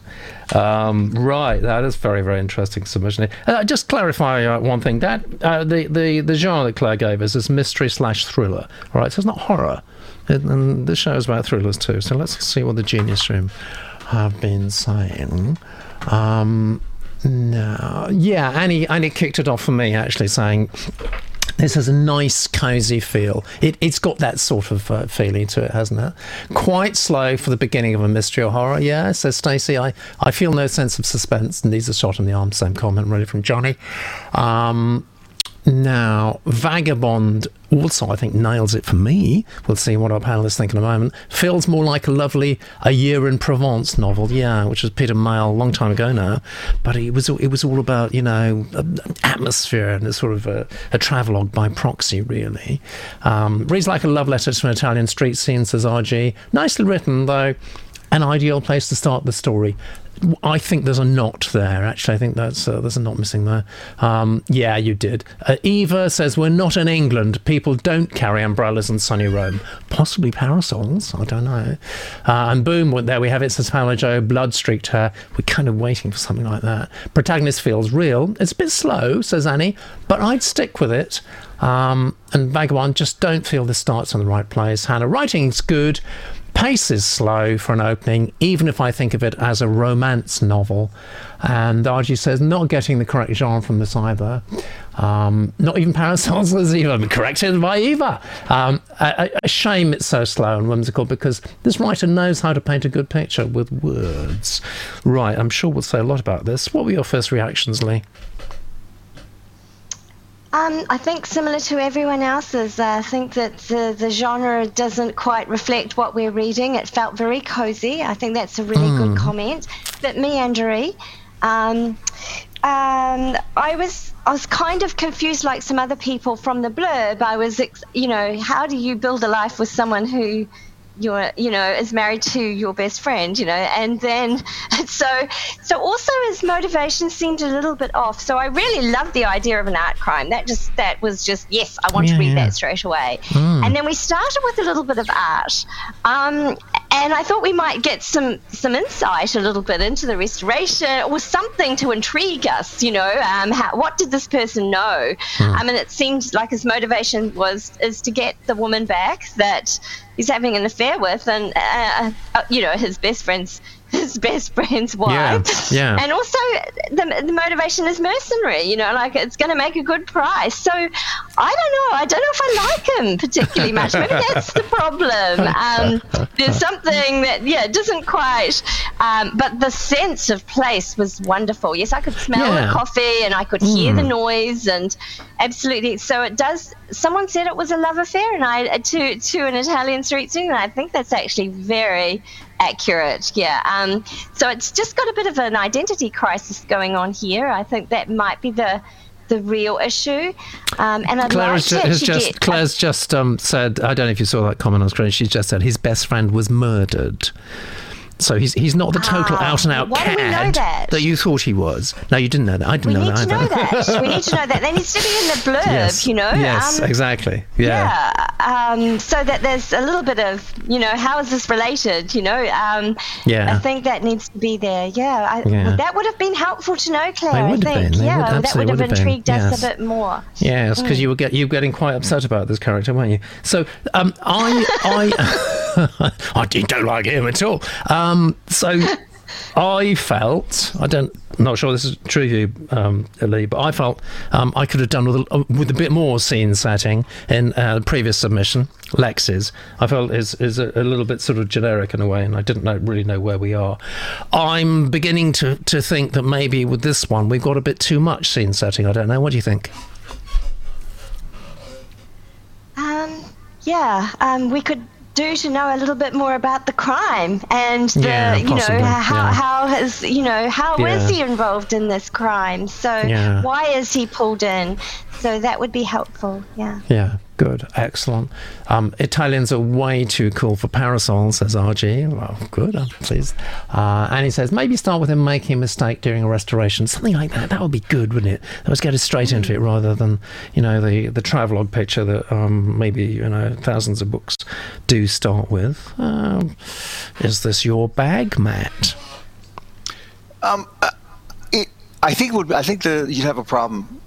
Um, right, that is very, very interesting submission. Uh, just clarify uh, one thing. That uh, the, the the genre that Claire gave us is mystery slash thriller. Right, so it's not horror. It, and this show is about thrillers too. So let's see what the Genius Room have been saying. Um, no, yeah, Annie Annie kicked it off for me actually, saying this has a nice, cosy feel. It, has got that sort of uh, feeling to it, hasn't it? Quite slow for the beginning of a mystery or horror, yeah. Says Stacey, I, I feel no sense of suspense, and these are shot in the arm. Same comment, really, from Johnny. Um, now, Vagabond also, I think, nails it for me. We'll see what our panelists think in a moment. Feels more like a lovely A Year in Provence novel, yeah, which was Peter Mayle a long time ago now. But it was it was all about, you know, atmosphere and a sort of a, a travelogue by proxy, really. Um, reads like a love letter to an Italian street scene, says RG. Nicely written, though an ideal place to start the story. I think there's a knot there. Actually, I think that's uh, there's a knot missing there. Um, yeah, you did. Uh, Eva says we're not in England. People don't carry umbrellas in sunny Rome. Possibly parasols. I don't know. Uh, and boom, there we have it. Says Pamela Joe. Blood streaked her. We're kind of waiting for something like that. Protagonist feels real. It's a bit slow, says Annie, but I'd stick with it. Um, and Vagabond just don't feel this starts in the right place. Hannah, writing's good pace is slow for an opening, even if I think of it as a romance novel. And RG says, not getting the correct genre from this either. Um, not even Parasols was even corrected by Eva. Um, a, a, shame it's so slow and whimsical because this writer knows how to paint a good picture with words. Right, I'm sure we'll say a lot about this. What were your first reactions, Lee? Um, I think similar to everyone else's, uh, I think that the, the genre doesn't quite reflect what we're reading. It felt very cozy. I think that's a really mm. good hmm. comment. But meandery. Um, um, I was I was kind of confused, like some other people from the blurb. I was, you know, how do you build a life with someone who you're you know is married to your best friend you know and then so so also his motivation seemed a little bit off so i really loved the idea of an art crime that just that was just yes i want yeah, to read yeah. that straight away mm. and then we started with a little bit of art um, and I thought we might get some some insight a little bit into the restoration or something to intrigue us. You know, um, how, what did this person know? I mean, it seemed like his motivation was is to get the woman back that he's having an affair with, and uh, uh, you know, his best friend's his best friend's wife. Yeah, yeah. And also, the, the motivation is mercenary. You know, like it's going to make a good price. So, I don't know. I don't know if I like him particularly much. Maybe that's the problem. Um, there's something that yeah doesn't quite. Um, but the sense of place was wonderful. Yes, I could smell Yeah. the coffee and I could hear the noise and absolutely. So it does. Someone said it was a love affair, and I to to an Italian street and I think that's actually very accurate. Yeah. Um, so it's just got a bit of an identity crisis going on here. I think that might be the the real issue. Um, and I'd Claire like has, to has just get Claire's just um, said. I don't know if you saw that comment on screen. She just said his best friend was murdered. So he's he's not the total Ah, out and out why we know cad that? you thought he was. No, you didn't know that. I didn't we know need that to know that. we need to know that. That needs to be in the blurb. yes, You know. Yes, Um, exactly. Yeah. Yeah, um, so that there's a little bit of, you know, how is this related? You know, um, Yeah. I think that needs to be there. Yeah, I, Yeah. that would have been helpful to know, Claire. I would have think. been. Yeah, would- that would have would have been. intrigued us Yes. a bit more. Yes, because you were get you were getting quite upset about this character, weren't you? So um, I I I don't like him at all. Um, so I felt I don't not sure this is true of you, um, Lee, but I felt um, I could have done with a, with a bit more scene setting in uh, the previous submission, Lex's. I felt is is a, a little bit sort of generic in a way, and I didn't know, really know where we are. I'm beginning to to think that maybe with this one we've got a bit too much scene setting. I don't know. What do you think? Um, yeah, um, we could do to know a little bit more about the crime and the, Yeah, you know, how, yeah. how has, you know, how is Yeah. he involved in this crime? So why is he pulled in? So that would be helpful. Yeah. Yeah, good, excellent. Um, Italians are way too cool for parasols, says RG. Well, good, I'm pleased. Uh, and he says maybe start with him making a mistake during a restoration, something like that. That would be good, wouldn't it? Let's get straight into it rather than you know the the travelogue picture that um, maybe you know thousands of books do start with. Um, is this your bag, Matt? It, I think would. I think the you'd have a problem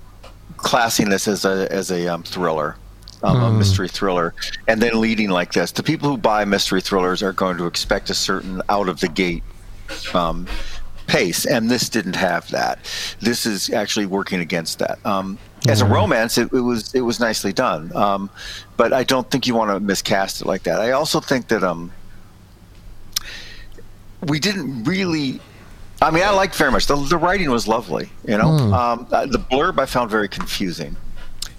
classing this as a as a um, thriller, um, a mystery thriller, and then leading like this. The people who buy mystery thrillers are going to expect a certain out of the gate um, pace, and this didn't have that. This is actually working against that. Um, as a romance, it, it was it was nicely done, um, but I don't think you want to miscast it like that. I also think that um, we didn't really. I mean, I liked very much. The, the writing was lovely. You know, um, uh, the blurb I found very confusing.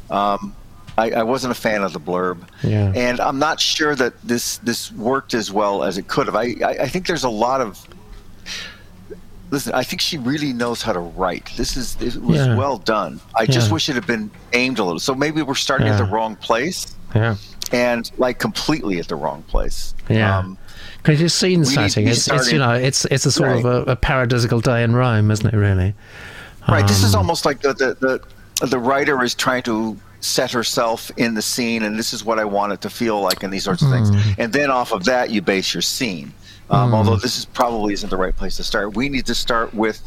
Um, I, I wasn't a fan of the blurb, Yeah. and I'm not sure that this this worked as well as it could have. I, I, I think there's a lot of. Listen, I think she really knows how to write. This is it was Yeah. well done. I just wish it had been aimed a little. So maybe we're starting at the wrong place, Yeah. and like completely at the wrong place. Yeah. Um, Because your scene setting, it's, it's you know, it's it's a sort Right. of a, a paradisical day in Rome, isn't it? Really? Right. this is Um, almost like the, the the the writer is trying to set herself in the scene, and this is what I want it to feel like, and these sorts of Hmm. things. And then off of that, you base your scene. Um, Although this is probably isn't the right place to start. We need to start with.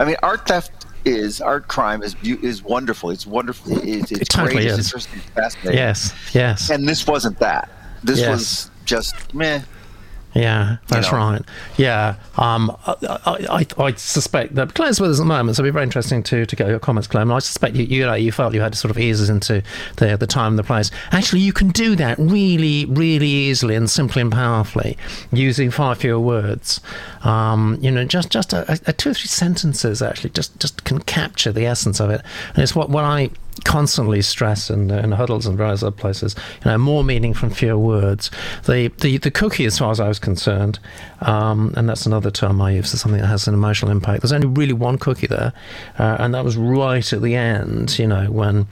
I mean, art theft is art crime is is wonderful. It's wonderful. It's, it's It totally great. It's is. interesting. It's fascinating. Yes. Yes. And this wasn't that. This Yes. was just meh. Yeah, that's know. right. Yeah, um, I, I, I, suspect that Claire's with us at the moment, so it'll be very interesting to, to get your comments, Claire. And I suspect you, you know, you felt you had to sort of ease us into the the time and the place. Actually, you can do that really, really easily and simply and powerfully using far fewer words. Um, you know, just just a, a two or three sentences actually just just can capture the essence of it, and it's what what I constantly stress in, in huddles and various other places. You know, more meaning from fewer words. The the, the cookie, as far as I was concerned, um, and that's another term I use for something that has an emotional impact. There's only really one cookie there, uh, and that was right at the end. You know, when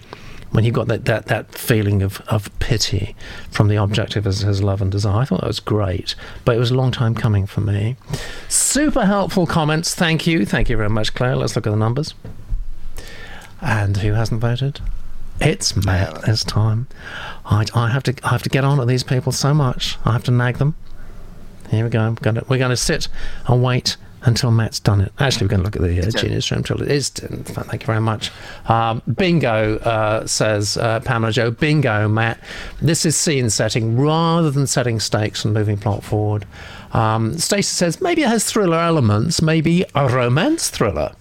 when he got that, that, that feeling of, of pity from the object of his, his love and desire. I thought that was great, but it was a long time coming for me. Super helpful comments. Thank you. Thank you very much, Claire. Let's look at the numbers. And who hasn't voted? It's Matt this time. I, I have to I have to get on at these people so much. I have to nag them. Here we go. We're going to, we're going to sit and wait until Matt's done it. Actually, we're going to look at the uh, Genius Room until it is done. Thank you very much. Um, bingo, uh, says uh, Pamela Joe. Bingo, Matt. This is scene setting rather than setting stakes and moving plot forward. Um, Stacey says maybe it has thriller elements, maybe a romance thriller.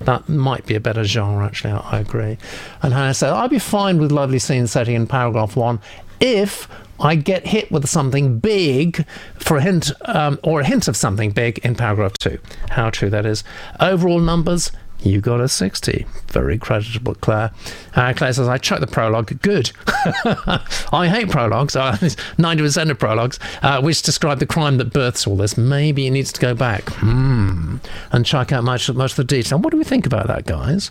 That might be a better genre, actually. I, agree. And Hannah said, I'd be fine with lovely scene setting in paragraph one if I get hit with something big for a hint, um, or a hint of something big in paragraph two. How true that is. Overall numbers, you got a 60. Very creditable, Claire. Uh, Claire says, I checked the prologue. Good. I hate prologues. Uh, 90% of prologues, uh, which describe the crime that births all this. Maybe it needs to go back hmm, and check out much, much of the detail. What do we think about that, guys?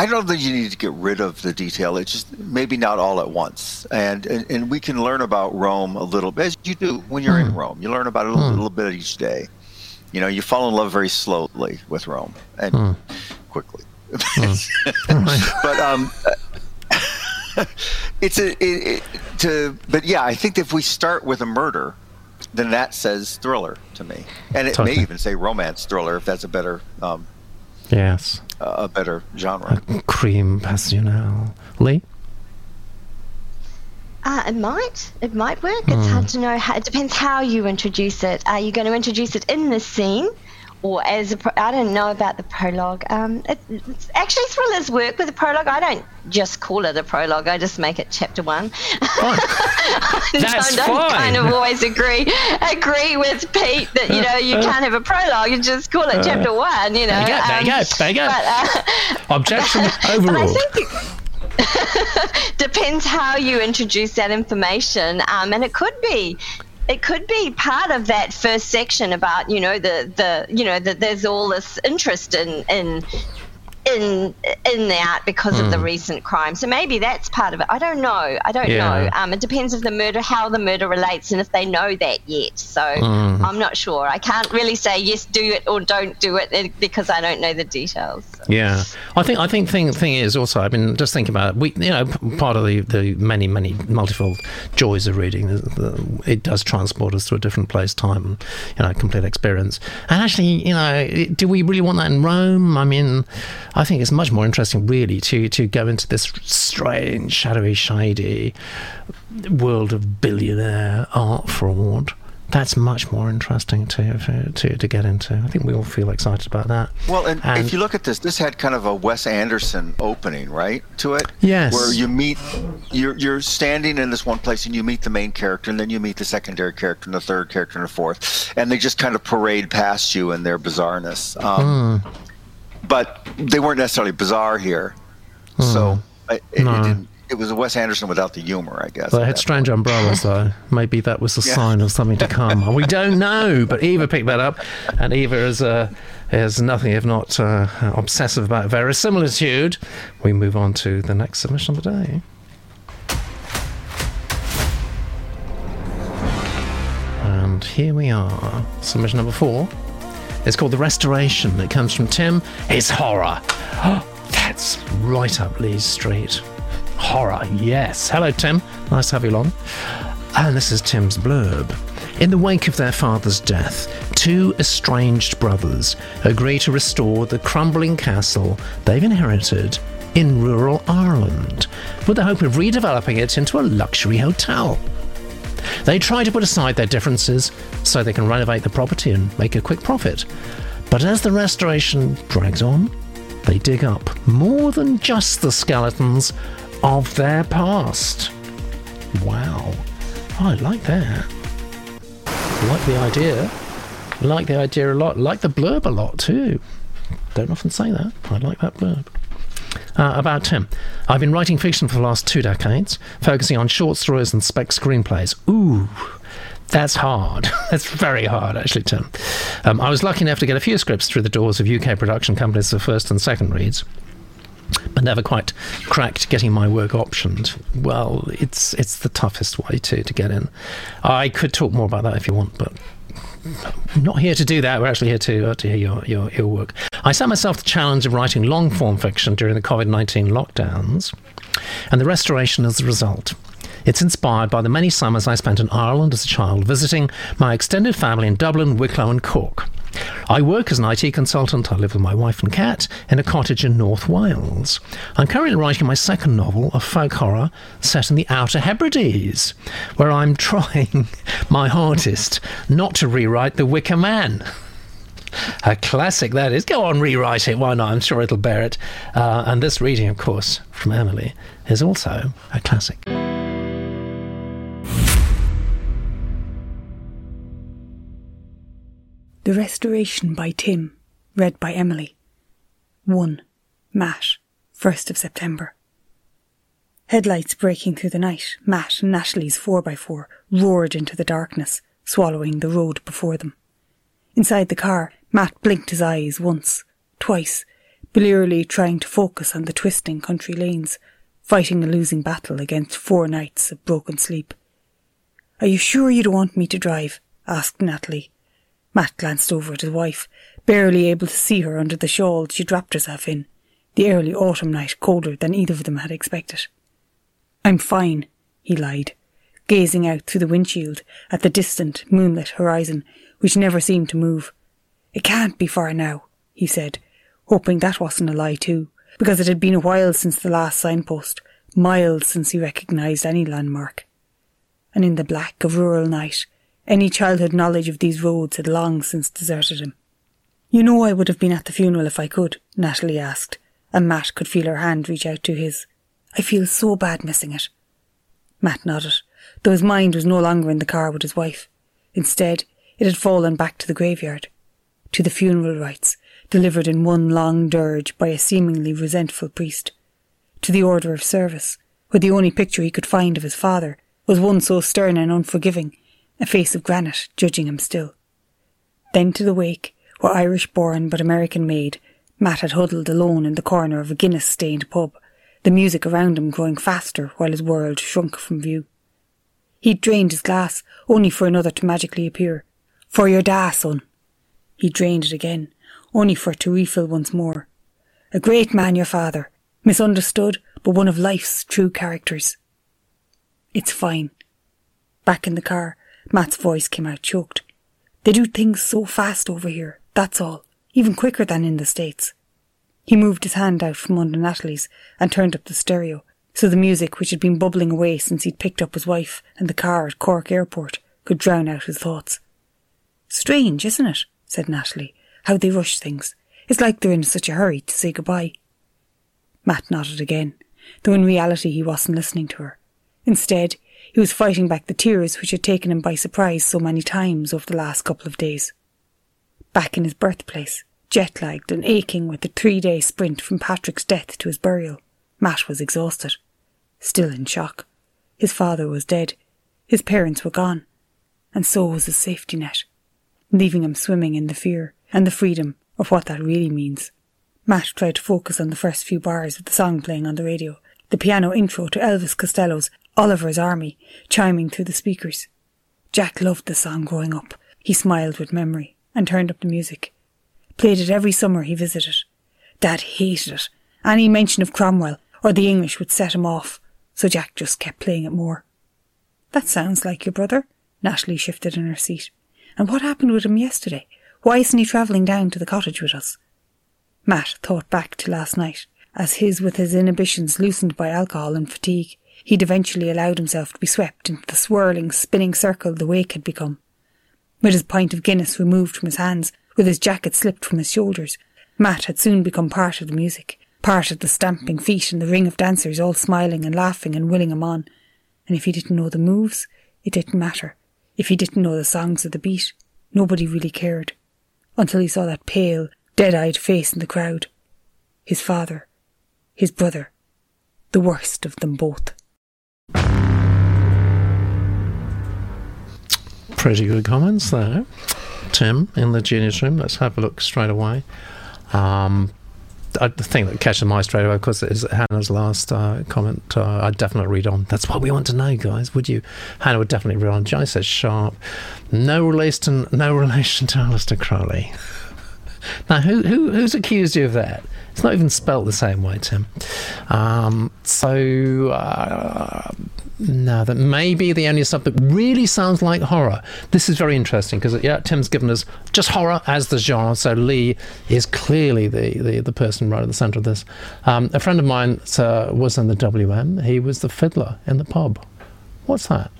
I don't think you need to get rid of the detail. It's just maybe not all at once, and and, and we can learn about Rome a little bit as you do when you're in Rome. You learn about it a little, little bit each day. You know, you fall in love very slowly with Rome and quickly. but um, it's a it, it, to. But yeah, I think if we start with a murder, then that says thriller to me, and it Totally. may even say romance thriller if that's a better um, Yes. a better genre. Crime passionnel. Lee? Uh, it might. It might work. It's hard to know. How, it depends how you introduce it. Are you going to introduce it in the scene, or as a? Pro- I don't know about the prologue. Um, it, it's, actually, thrillers work with a prologue. I don't just call it a prologue. I just make it chapter one. That's I don't fine. kind of always agree agree with Pete that you know you can't have a prologue. You just call it chapter one. You know. There you go, there you Um, go, there you go. But, uh, Objection I overruled. depends how you introduce that information, um, and it could be. It could be part of that first section about you know the the you know that there's all this interest in in in in the art because of the recent crime. So maybe that's part of it. I don't know. I don't Hmm. Yeah. know. Um, it depends if the murder how the murder relates and if they know that yet. So Hmm. I'm not sure. I can't really say yes, do it or don't do it eh, because I don't know the details. Yeah, I think I think thing thing is also I mean, just think about it. we you know part of the, the many many multifold joys of reading the, the, it does transport us to a different place time and you know complete experience and actually you know do we really want that in Rome I mean I think it's much more interesting really to to go into this strange shadowy shady world of billionaire art fraud that's much more interesting to, to to get into. I think we all feel excited about that. Well, and, And- if you look at this, this had kind of a Wes Anderson opening, right, to it. Yes. Where you meet, you're you're standing in this one place, and you meet the main character, and then you meet the secondary character, and the third character, and the fourth, and they just kind of parade past you in their bizarreness. Um, Hmm. But they weren't necessarily bizarre here, so it, it, Hmm. No. it, didn't, it was a Wes Anderson without the humor, I guess. They had strange umbrellas, though. Maybe that was a sign of something to come. We don't know, but Eva picked that up, and Eva is uh, is nothing if not uh, obsessive about verisimilitude. We move on to the next submission of the day. And here we are. Submission number four. It's called The Restoration. It comes from Tim. It's horror. That's right up Lee's street. Horror, yes. Hello, Tim. Nice to have you along. And this is Tim's blurb. In the wake of their father's death, two estranged brothers agree to restore the crumbling castle they've inherited in rural Ireland, with the hope of redeveloping it into a luxury hotel. They try to put aside their differences so they can renovate the property and make a quick profit. But as the restoration drags on, they dig up more than just the skeletons of their past. Wow. I like that. Like the idea. Like the idea a lot. Like the blurb a lot too. Don't often say that. I like that blurb. Uh, about Tim. I've been writing fiction for the last two decades, focusing on short stories and spec screenplays. Ooh, that's hard. that's very hard, actually, Tim. Um, I was lucky enough to get a few scripts through the doors of UK production companies for first and second reads. But never quite cracked getting my work optioned. Well, it's it's the toughest way to, to get in. I could talk more about that if you want, but I'm not here to do that. We're actually here to, uh, to hear your, your, your work. I set myself the challenge of writing long form fiction during the COVID 19 lockdowns, and the restoration is the result. It's inspired by the many summers I spent in Ireland as a child visiting my extended family in Dublin, Wicklow, and Cork. I work as an IT consultant. I live with my wife and cat in a cottage in North Wales. I'm currently writing my second novel, a folk horror set in the Outer Hebrides, where I'm trying my hardest not to rewrite The Wicker Man. A classic that is. Go on, rewrite it. Why not? I'm sure it'll bear it. Uh, and this reading, of course, from Emily, is also a classic. The Restoration by Tim, read by Emily. 1. Matt, 1st of September. Headlights breaking through the night, Matt and Natalie's 4x4 roared into the darkness, swallowing the road before them. Inside the car, Matt blinked his eyes once, twice, blearily trying to focus on the twisting country lanes, fighting a losing battle against four nights of broken sleep. Are you sure you don't want me to drive? asked Natalie. Matt glanced over at his wife, barely able to see her under the shawl she'd wrapped herself in, the early autumn night colder than either of them had expected. I'm fine, he lied, gazing out through the windshield at the distant, moonlit horizon, which never seemed to move. It can't be far now, he said, hoping that wasn't a lie too, because it had been a while since the last signpost, miles since he recognised any landmark. And in the black of rural night, any childhood knowledge of these roads had long since deserted him. You know I would have been at the funeral if I could, Natalie asked, and Matt could feel her hand reach out to his. I feel so bad missing it. Matt nodded, though his mind was no longer in the car with his wife. Instead, it had fallen back to the graveyard, to the funeral rites, delivered in one long dirge by a seemingly resentful priest, to the order of service, where the only picture he could find of his father was one so stern and unforgiving a face of granite judging him still. Then to the wake, where Irish born but American made, Matt had huddled alone in the corner of a Guinness stained pub, the music around him growing faster while his world shrunk from view. He'd drained his glass, only for another to magically appear. For your da, son. He drained it again, only for it to refill once more. A great man, your father, misunderstood, but one of life's true characters. It's fine. Back in the car, Matt's voice came out choked. They do things so fast over here, that's all, even quicker than in the States. He moved his hand out from under Natalie's and turned up the stereo, so the music which had been bubbling away since he'd picked up his wife and the car at Cork Airport could drown out his thoughts. Strange, isn't it? said Natalie, how they rush things. It's like they're in such a hurry to say goodbye. Matt nodded again, though in reality he wasn't listening to her. Instead, he was fighting back the tears which had taken him by surprise so many times over the last couple of days. Back in his birthplace, jet lagged and aching with the three day sprint from Patrick's death to his burial, Matt was exhausted, still in shock. His father was dead, his parents were gone, and so was his safety net, leaving him swimming in the fear and the freedom of what that really means. Matt tried to focus on the first few bars of the song playing on the radio, the piano intro to Elvis Costello's Oliver's Army chiming through the speakers. Jack loved the song growing up. He smiled with memory and turned up the music. Played it every summer he visited. Dad hated it. Any mention of Cromwell or the English would set him off, so Jack just kept playing it more. That sounds like your brother. Natalie shifted in her seat. And what happened with him yesterday? Why isn't he travelling down to the cottage with us? Matt thought back to last night, as his with his inhibitions loosened by alcohol and fatigue he'd eventually allowed himself to be swept into the swirling, spinning circle the wake had become. With his pint of Guinness removed from his hands, with his jacket slipped from his shoulders, Matt had soon become part of the music, part of the stamping feet and the ring of dancers all smiling and laughing and willing him on. And if he didn't know the moves, it didn't matter. If he didn't know the songs of the beat, nobody really cared. Until he saw that pale, dead-eyed face in the crowd. His father. His brother. The worst of them both. Pretty good comments there. Tim in the genius room. Let's have a look straight away. Um, I, the thing that catches my straight away, of course, is Hannah's last uh, comment. Uh, I'd definitely read on. That's what we want to know, guys. Would you? Hannah would definitely read on. Joe says sharp. No relation, no relation to Aleister Crowley. Now, who, who who's accused you of that? It's not even spelt the same way, Tim. Um, so, uh, that may be the only stuff that really sounds like horror. This is very interesting because, yeah, Tim's given us just horror as the genre. So Lee is clearly the, the, the person right at the centre of this. Um, a friend of mine uh, was in the WM. He was the fiddler in the pub. What's that?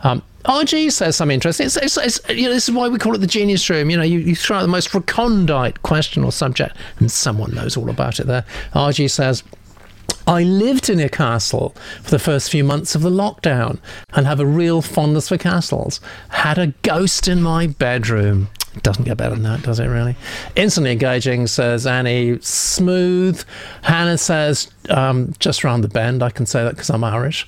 Um, RG says something interesting. It's, it's, it's, you know, this is why we call it the genius room. You know, you, you throw out the most recondite question or subject, and someone knows all about it there. RG says, I lived in a castle for the first few months of the lockdown and have a real fondness for castles. Had a ghost in my bedroom. Doesn't get better than that, does it really? Instantly engaging, says Annie. Smooth. Hannah says, um, just round the bend. I can say that because I'm Irish.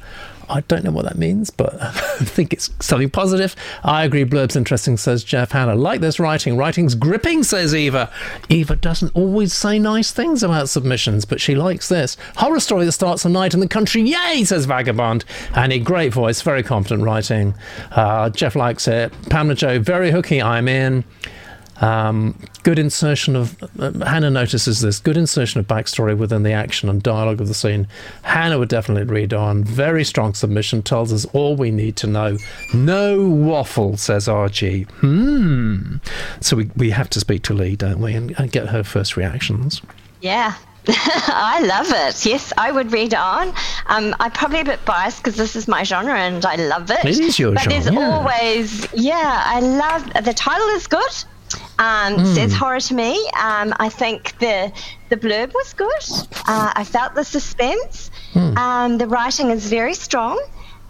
I don't know what that means, but I think it's something positive. I agree. Blurb's interesting, says Jeff Hannah. Like this writing. Writing's gripping, says Eva. Eva doesn't always say nice things about submissions, but she likes this. Horror story that starts a night in the country. Yay, says Vagabond. Annie, great voice, very confident writing. Uh, Jeff likes it. Pamela Joe, very hooky. I'm in. Um, good insertion of uh, Hannah notices this good insertion of backstory within the action and dialogue of the scene. Hannah would definitely read on. Very strong submission tells us all we need to know. No waffle, says RG. Hmm. So we, we have to speak to Lee, don't we, and, and get her first reactions. Yeah. I love it. Yes, I would read on. Um, I'm probably a bit biased because this is my genre and I love it. It is your but genre. there's yeah. always, yeah, I love the title is good. Um, Mm. Says horror to me. Um, I think the the blurb was good. Uh, I felt the suspense. Hmm. Um, the writing is very strong.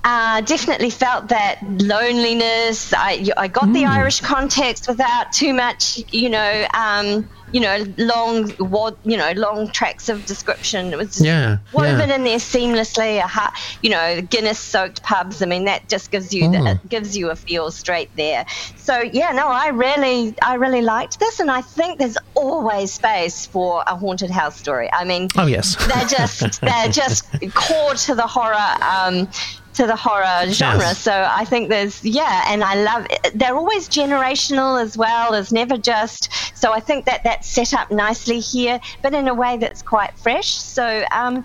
Uh, definitely felt that loneliness. I, I got the Hmm. Irish context without too much, you know, um, you know, long, wad, you know, long tracks of description. It was just Yeah, woven yeah. in there seamlessly. A ha- you know, Guinness-soaked pubs. I mean, that just gives you the, Mm. it gives you a feel straight there. So yeah, no, I really, I really liked this, and I think there's always space for a haunted house story. I mean, Oh, yes. they're just they're just core to the horror. Um, to the horror genre. Yes. So I think there's yeah, and I love they're always generational as well as never just. So I think that that's set up nicely here, but in a way that's quite fresh. So um,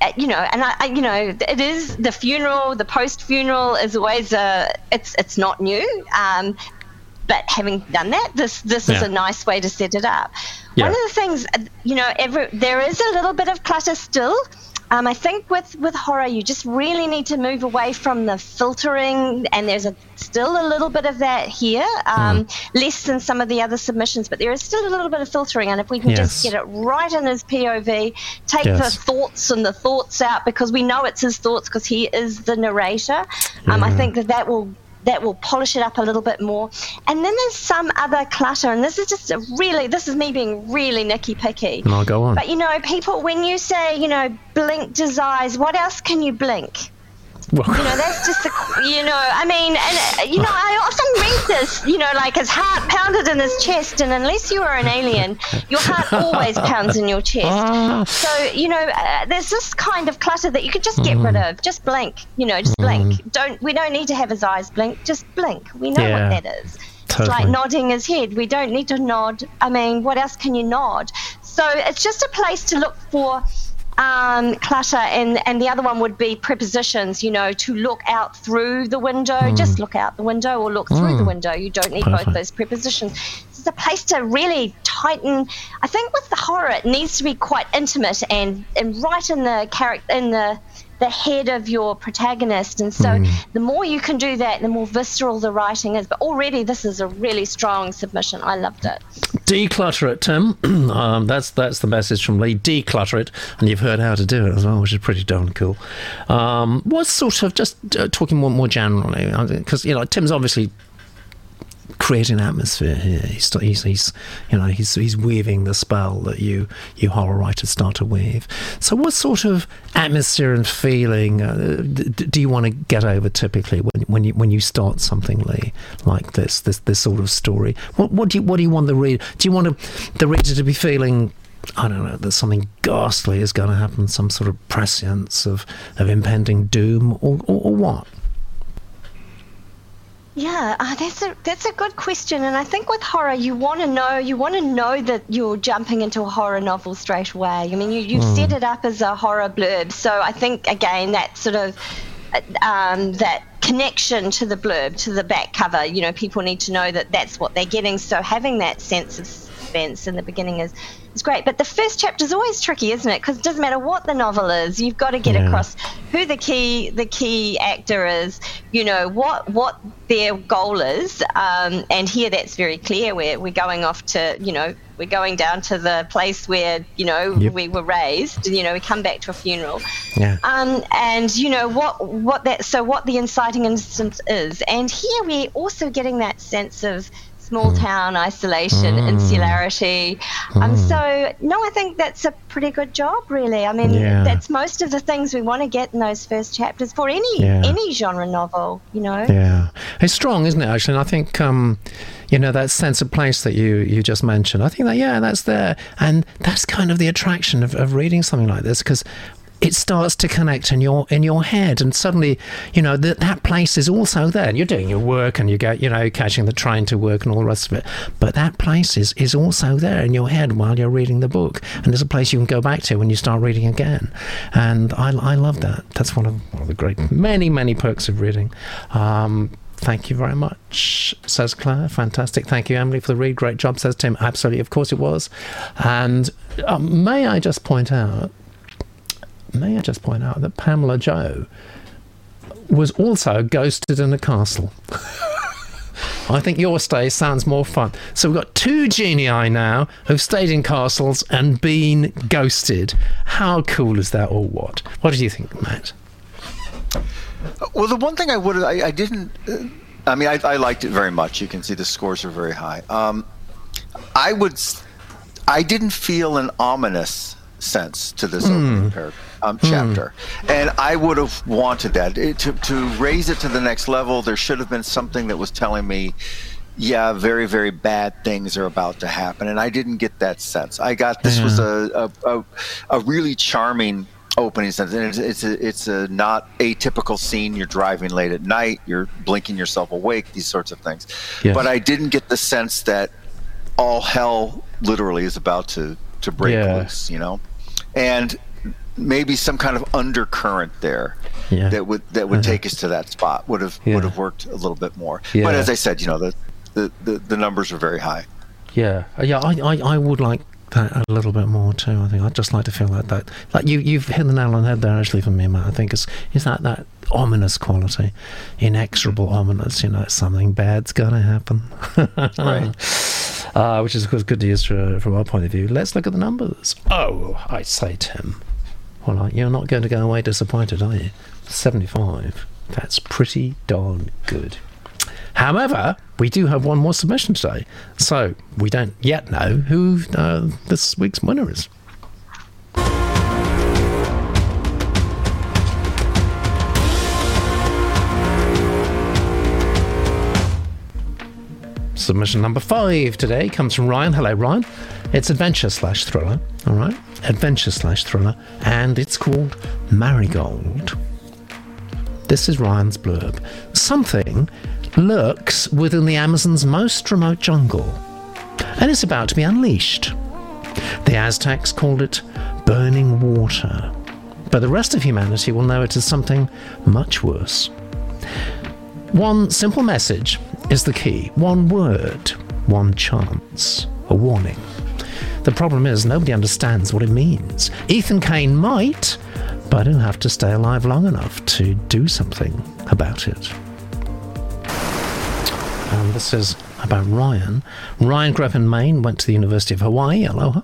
uh, you know, and I, I, you know, it is the funeral, the post-funeral is always a, it's it's not new. Um, but having done that, this this is a nice way to set it up. Yeah. One of the things, uh, you know, every, there is a little bit of clutter still. Um, I think with, with horror, you just really need to move away from the filtering, and there's a, still a little bit of that here, um, less than some of the other submissions, but there is still a little bit of filtering. And if we can just get it right in his POV, take Yes. the thoughts and the thoughts out because we know it's his thoughts because he is the narrator. Um, I think that that will that will polish it up a little bit more. And then there's some other clutter, and this is just a really this is me being really nicky picky. And I'll go on. But you know, people when you say you know blink desires, what else can you blink? Well, You know, that's just the, you know, I mean, and, uh, you know, I often read this, you know, like his heart pounded in his chest, and unless you are an alien, your heart always pounds in your chest. Ah. So, you know, uh, there's this kind of clutter that you could just get rid of. Just blink, you know, just blink. Don't, we don't need to have his eyes blink, just blink. We know Yeah, what that is. It's like nodding his head. We don't need to nod. I mean, what else can you nod? So it's just a place to look for um, clutter, and, and the other one would be prepositions, you know, to look out through the window. Just look out the window or look through the window. You don't need Perfect. both those prepositions. It's a place to really tighten. I think with the horror, it needs to be quite intimate and, and right in the character, in the the head of your protagonist. And so the more you can do that, the more visceral the writing is. But already, this is a really strong submission. I loved it. declutter it, Tim. um, that's that's the message from Lee. Declutter it, and you've heard how to do it as well, which is pretty darn cool. Um, what sort of just uh, talking more more generally, because you know Tim's obviously creating atmosphere here. He's, he's, he's you know he's he's weaving the spell that you you horror writers start to weave. So what sort of atmosphere and feeling uh, d- do you want to get over typically when when you when you start something Lee, like this this this sort of story? What what do you what do you want the reader? Do you want to, the reader to be feeling? I don't know that something ghastly is going to happen, some sort of prescience of, of impending doom, or, or, or what? Yeah, uh, that's a that's a good question, and I think with horror, you want to know you want to know that you're jumping into a horror novel straight away. I mean, you you Hmm. set it up as a horror blurb, so I think again that sort of uh, um, that connection to the blurb, to the back cover. You know, people need to know that that's what they're getting. So having that sense of suspense in the beginning is is great. But the first chapter is always tricky, isn't it? Because it doesn't matter what the novel is, you've got to get Yeah. across who the key the key actor is. You know what what their goal is. Um, and here that's very clear. We're we're going off to you know we're going down to the place where you know Yep. we were raised. You know we come back to a funeral. Yeah. Um, and you know what what that so what the inciting instance is, and here we're also getting that sense of small town isolation, insularity. Um, so no, I think that's a pretty good job, really. I mean, Yeah. that's most of the things we want to get in those first chapters for any Yeah. any genre novel. You know. Yeah, it's strong, isn't it? Actually, and I think um, you know that sense of place that you you just mentioned. I think that yeah, that's there, and that's kind of the attraction of, of reading something like this because it starts to connect in your in your head, and suddenly you know that that place is also there. And you're doing your work, and you go you know catching the train to work and all the rest of it, but that place is is also there in your head while you're reading the book, and there's a place you can go back to when you start reading again. And I I love that. That's one of, one of the great many many perks of reading. Um, Thank you very much, says Claire. Fantastic. Thank you, Emily, for the read. Great job, says Tim. Absolutely, of course it was. And um, may I just point out, may I just point out that Pamela Joe was also ghosted in a castle. I think your stay sounds more fun. So we've got two genii now who've stayed in castles and been ghosted. How cool is that, or what? What do you think, Matt? Well, the one thing I would I, I didn't. Uh, I mean, I, I liked it very much. You can see the scores are very high. Um, I would. I didn't feel an ominous sense to this opening par- um, chapter, and I would have wanted that it, to to raise it to the next level. There should have been something that was telling me. Yeah, very, very bad things are about to happen, and I didn't get that sense. I got this was a a, a, a really charming opening sense, and it's, it's a it's a not atypical scene. You're driving late at night, you're blinking yourself awake, these sorts of things. Yes. But I didn't get the sense that all hell literally is about to to break Yeah. loose, you know, and maybe some kind of undercurrent there Yeah. that would that would take us to that spot would have Yeah. would have worked a little bit more. Yeah. But as I said, you know, the the, the, the numbers are very high. Yeah, yeah, I, I, I would like that a little bit more too. I think I'd just like to feel like that. Like you, you've hit the nail on the head there, actually, for me, Matt. I think it's is that that ominous quality, inexorable ominous. You know, something bad's gonna happen. Right. Uh, which is of course good news for, from our point of view. Let's look at the numbers. Oh, I say, Tim. Well, like, you're not going to go away disappointed, are you? Seventy-five. That's pretty darn good. However, we do have one more submission today, so we don't yet know who uh, this week's winner is. Submission number five today comes from Ryan. Hello, Ryan. It's adventure slash thriller. All right, adventure slash thriller, and it's called Marigold. This is Ryan's blurb. Something lurks within the Amazon's most remote jungle, and it's about to be unleashed. The Aztecs called it burning water, but the rest of humanity will know it as something much worse. One simple message is the key. One word, one chance, a warning. The problem is nobody understands what it means. Ethan Kane might, but he'll have to stay alive long enough to do something about it. And this is about Ryan. Ryan grew up in Maine, went to the University of Hawaii, aloha,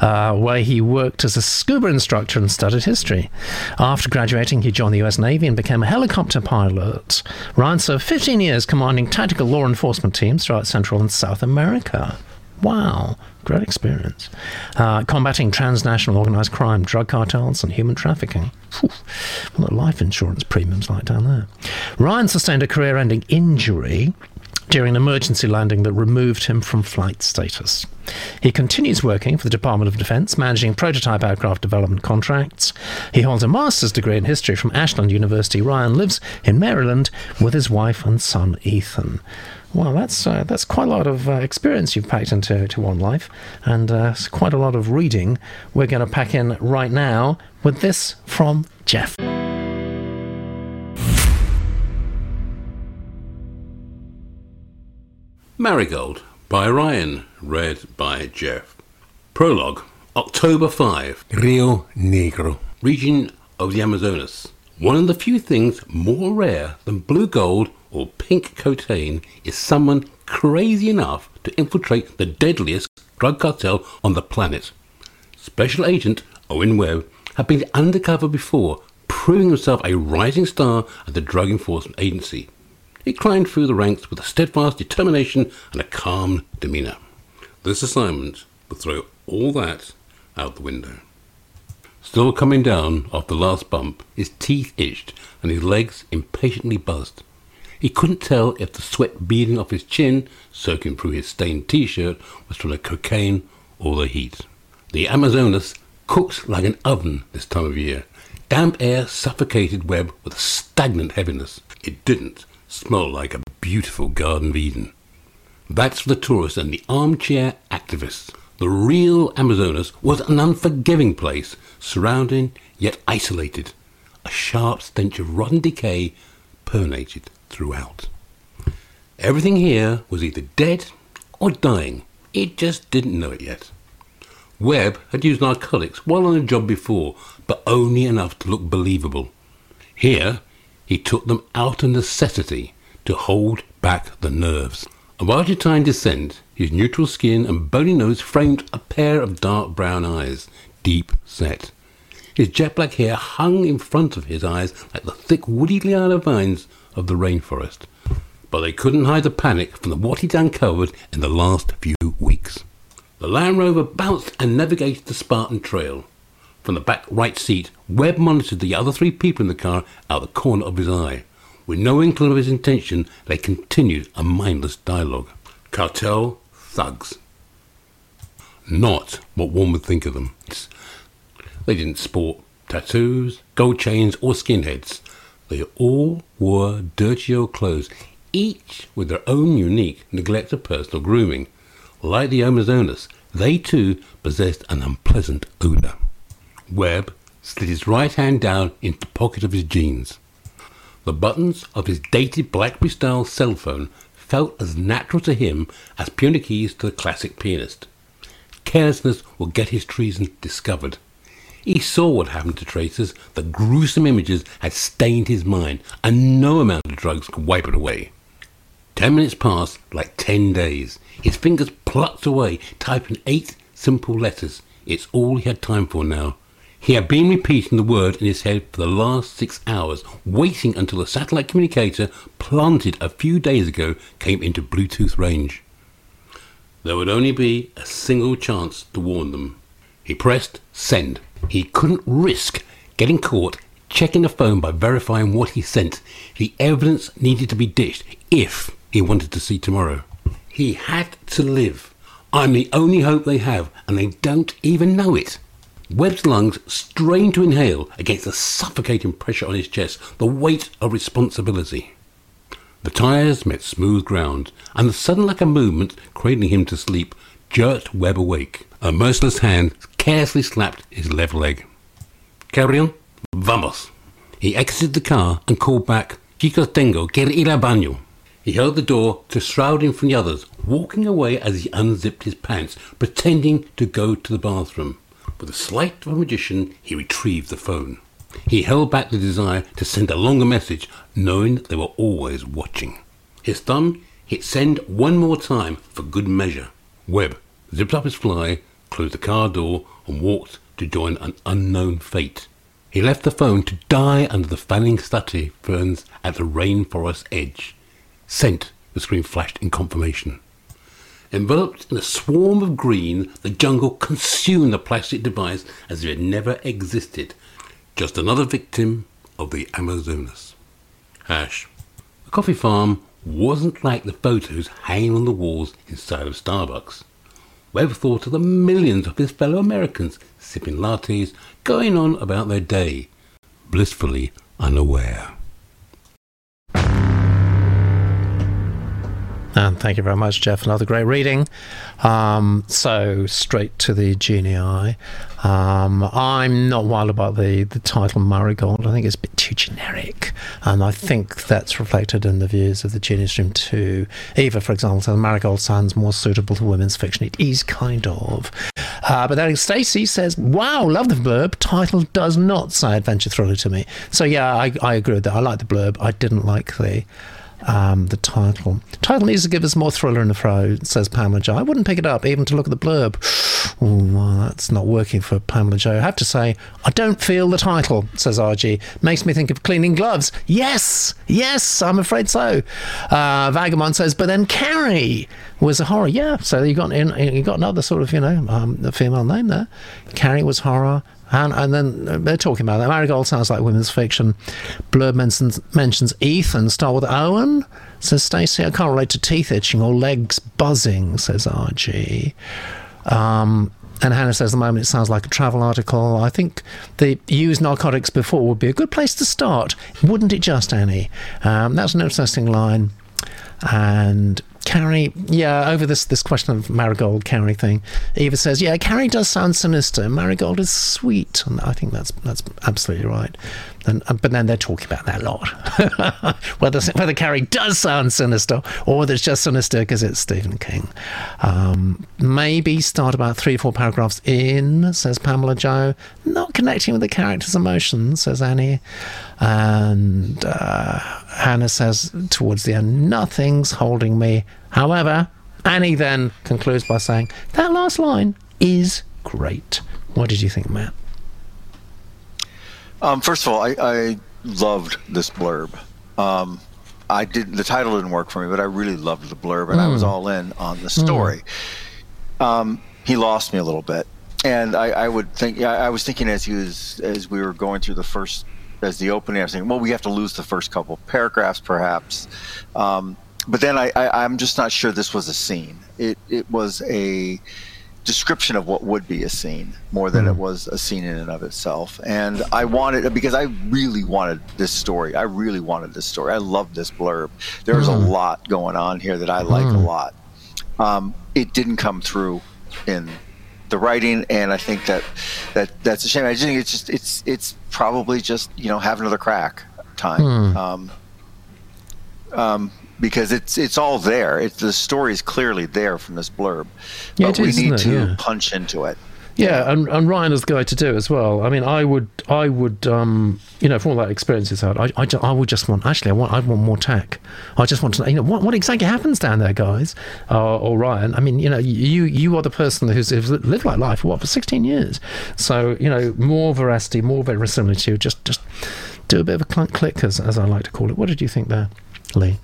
uh, where he worked as a scuba instructor and studied history. After graduating, he joined the US Navy and became a helicopter pilot. Ryan served 15 years commanding tactical law enforcement teams throughout Central and South America. Wow, great experience. Uh, combating transnational organized crime, drug cartels, and human trafficking. Phew, what are life insurance premiums like down there? Ryan sustained a career ending injury during an emergency landing that removed him from flight status. He continues working for the Department of Defense, managing prototype aircraft development contracts. He holds a master's degree in history from Ashland University. Ryan lives in Maryland with his wife and son Ethan. Well, that's uh, that's quite a lot of uh, experience you've packed into to one life, and uh, it's quite a lot of reading. We're going to pack in right now with this from Jeff. Marigold by Ryan, read by Jeff. Prologue October 5, Rio Negro, region of the Amazonas. One of the few things more rare than blue gold or pink cocaine is someone crazy enough to infiltrate the deadliest drug cartel on the planet. Special Agent Owen Webb had been undercover before, proving himself a rising star at the Drug Enforcement Agency. He climbed through the ranks with a steadfast determination and a calm demeanour. This assignment would throw all that out the window. Still coming down off the last bump, his teeth itched and his legs impatiently buzzed. He couldn't tell if the sweat beading off his chin, soaking through his stained t-shirt, was from the cocaine or the heat. The Amazonas cooks like an oven this time of year. Damp air suffocated Webb with a stagnant heaviness. It didn't smell like a beautiful Garden of Eden. That's for the tourists and the armchair activists. The real Amazonas was an unforgiving place, surrounding yet isolated. A sharp stench of rotten decay permeated throughout. Everything here was either dead or dying. It just didn't know it yet. Webb had used narcotics while on a job before, but only enough to look believable. Here, he took them out of necessity to hold back the nerves. Of Argentine descent, his neutral skin and bony nose framed a pair of dark brown eyes, deep set. His jet black hair hung in front of his eyes like the thick woody liana vines of the rainforest. But they couldn't hide the panic from what he'd uncovered in the last few weeks. The Land Rover bounced and navigated the Spartan Trail. From the back right seat, Webb monitored the other three people in the car out the corner of his eye. With no inkling of his intention, they continued a mindless dialogue. Cartel thugs. Not what one would think of them. They didn't sport tattoos, gold chains, or skinheads. They all wore dirty old clothes, each with their own unique neglect of personal grooming. Like the Amazonas, they too possessed an unpleasant odour. Webb slid his right hand down into the pocket of his jeans. The buttons of his dated Blackberry style cell phone felt as natural to him as piano keys to the classic pianist. Carelessness would get his treason discovered. He saw what happened to Tracers. The gruesome images had stained his mind, and no amount of drugs could wipe it away. Ten minutes passed like ten days. His fingers plucked away, typing eight simple letters. It's all he had time for now. He had been repeating the word in his head for the last six hours, waiting until the satellite communicator planted a few days ago came into Bluetooth range. There would only be a single chance to warn them. He pressed send. He couldn't risk getting caught checking the phone by verifying what he sent. The evidence needed to be ditched if he wanted to see tomorrow. He had to live. I'm the only hope they have, and they don't even know it. Webb's lungs strained to inhale against the suffocating pressure on his chest, the weight of responsibility. The tyres met smooth ground, and the sudden lack of movement, cradling him to sleep, jerked Webb awake. A merciless hand carelessly slapped his left leg. Carry Vamos. He exited the car and called back, Chicos tengo que ir al baño. He held the door to shroud him from the others, walking away as he unzipped his pants, pretending to go to the bathroom. With the sleight of a magician, he retrieved the phone. He held back the desire to send a longer message, knowing they were always watching. His thumb hit send one more time for good measure. Webb zipped up his fly, closed the car door, and walked to join an unknown fate. He left the phone to die under the fanning study ferns at the rainforest edge. Sent, the screen flashed in confirmation. Enveloped in a swarm of green, the jungle consumed the plastic device as if it never existed. Just another victim of the Amazonas. Hash. The coffee farm wasn't like the photos hanging on the walls inside of Starbucks. Webb thought of the millions of his fellow Americans sipping lattes, going on about their day, blissfully unaware. And thank you very much, Jeff. Another great reading. Um, so straight to the genii. Um, I'm not wild about the, the title Marigold. I think it's a bit too generic. And I think that's reflected in the views of the Genius Room too. Eva, for example, says Marigold sounds more suitable to women's fiction. It is kind of. Uh, but then Stacey says, wow, love the blurb. Title does not say adventure thriller to me. So yeah, I, I agree with that. I like the blurb. I didn't like the um, the title. Title needs to give us more thriller in the throat, says Pamela Joe. I wouldn't pick it up even to look at the blurb. Oh, well, that's not working for Pamela Joe. I have to say, I don't feel the title, says RG. Makes me think of cleaning gloves. Yes, yes, I'm afraid so. Uh, Vagabond says, but then Carrie was a horror. Yeah, so you got in, you got another sort of, you know, um, female name there. Carrie was horror. And, and then they're talking about that. Marigold sounds like women's fiction. Blurb mentions, mentions Ethan, star with Owen, says Stacey. I can't relate to teeth itching or legs buzzing, says RG. Um, and Hannah says, at the moment it sounds like a travel article. I think the use narcotics before would be a good place to start. Wouldn't it just, Annie? Um, that's an interesting line. And Carrie, yeah, over this this question of Marigold Carrie thing, Eva says, yeah, Carrie does sound sinister. Marigold is sweet, and I think that's that's absolutely right. And uh, but then they're talking about that a lot, whether whether Carrie does sound sinister or whether it's just sinister because it's Stephen King. Um, maybe start about three or four paragraphs in, says Pamela Joe, not connecting with the character's emotions, says Annie, and uh, Hannah says towards the end, nothing's holding me. However, Annie then concludes by saying that last line is great. What did you think, Matt? Um, first of all, I, I loved this blurb. Um, I did the title didn't work for me, but I really loved the blurb, and mm. I was all in on the story. Mm. Um, he lost me a little bit, and I, I would think I, I was thinking as he was as we were going through the first as the opening, I was thinking, well, we have to lose the first couple paragraphs, perhaps. Um, but then I, I, I'm just not sure this was a scene. It it was a description of what would be a scene more than mm. it hmm. was a scene in and of itself. And I wanted because I really wanted this story. I really wanted this story. I love this blurb. There's mm. a hmm. lot going on here that I like mm. a hmm. lot. Um, it didn't come through in the writing, and I think that that that's a shame. I just think it's just it's it's probably just you know have another crack time. Um, um, because it's it's all there. It's the story is clearly there from this blurb, yeah, but we need to yeah. punch into it. Yeah, and, and Ryan is the guy to do it as well. I mean, I would, I would, um, you know, from all that experience he's had, I, I, I, would just want, actually, I want, I want more tech. I just want to know, you know, what, what exactly happens down there, guys, uh, or Ryan. I mean, you know, you, you are the person who's, who's lived like life for what for sixteen years, so you know, more veracity, more verisimilitude. Just, just do a bit of a clunk click, as, as I like to call it. What did you think there, Lee?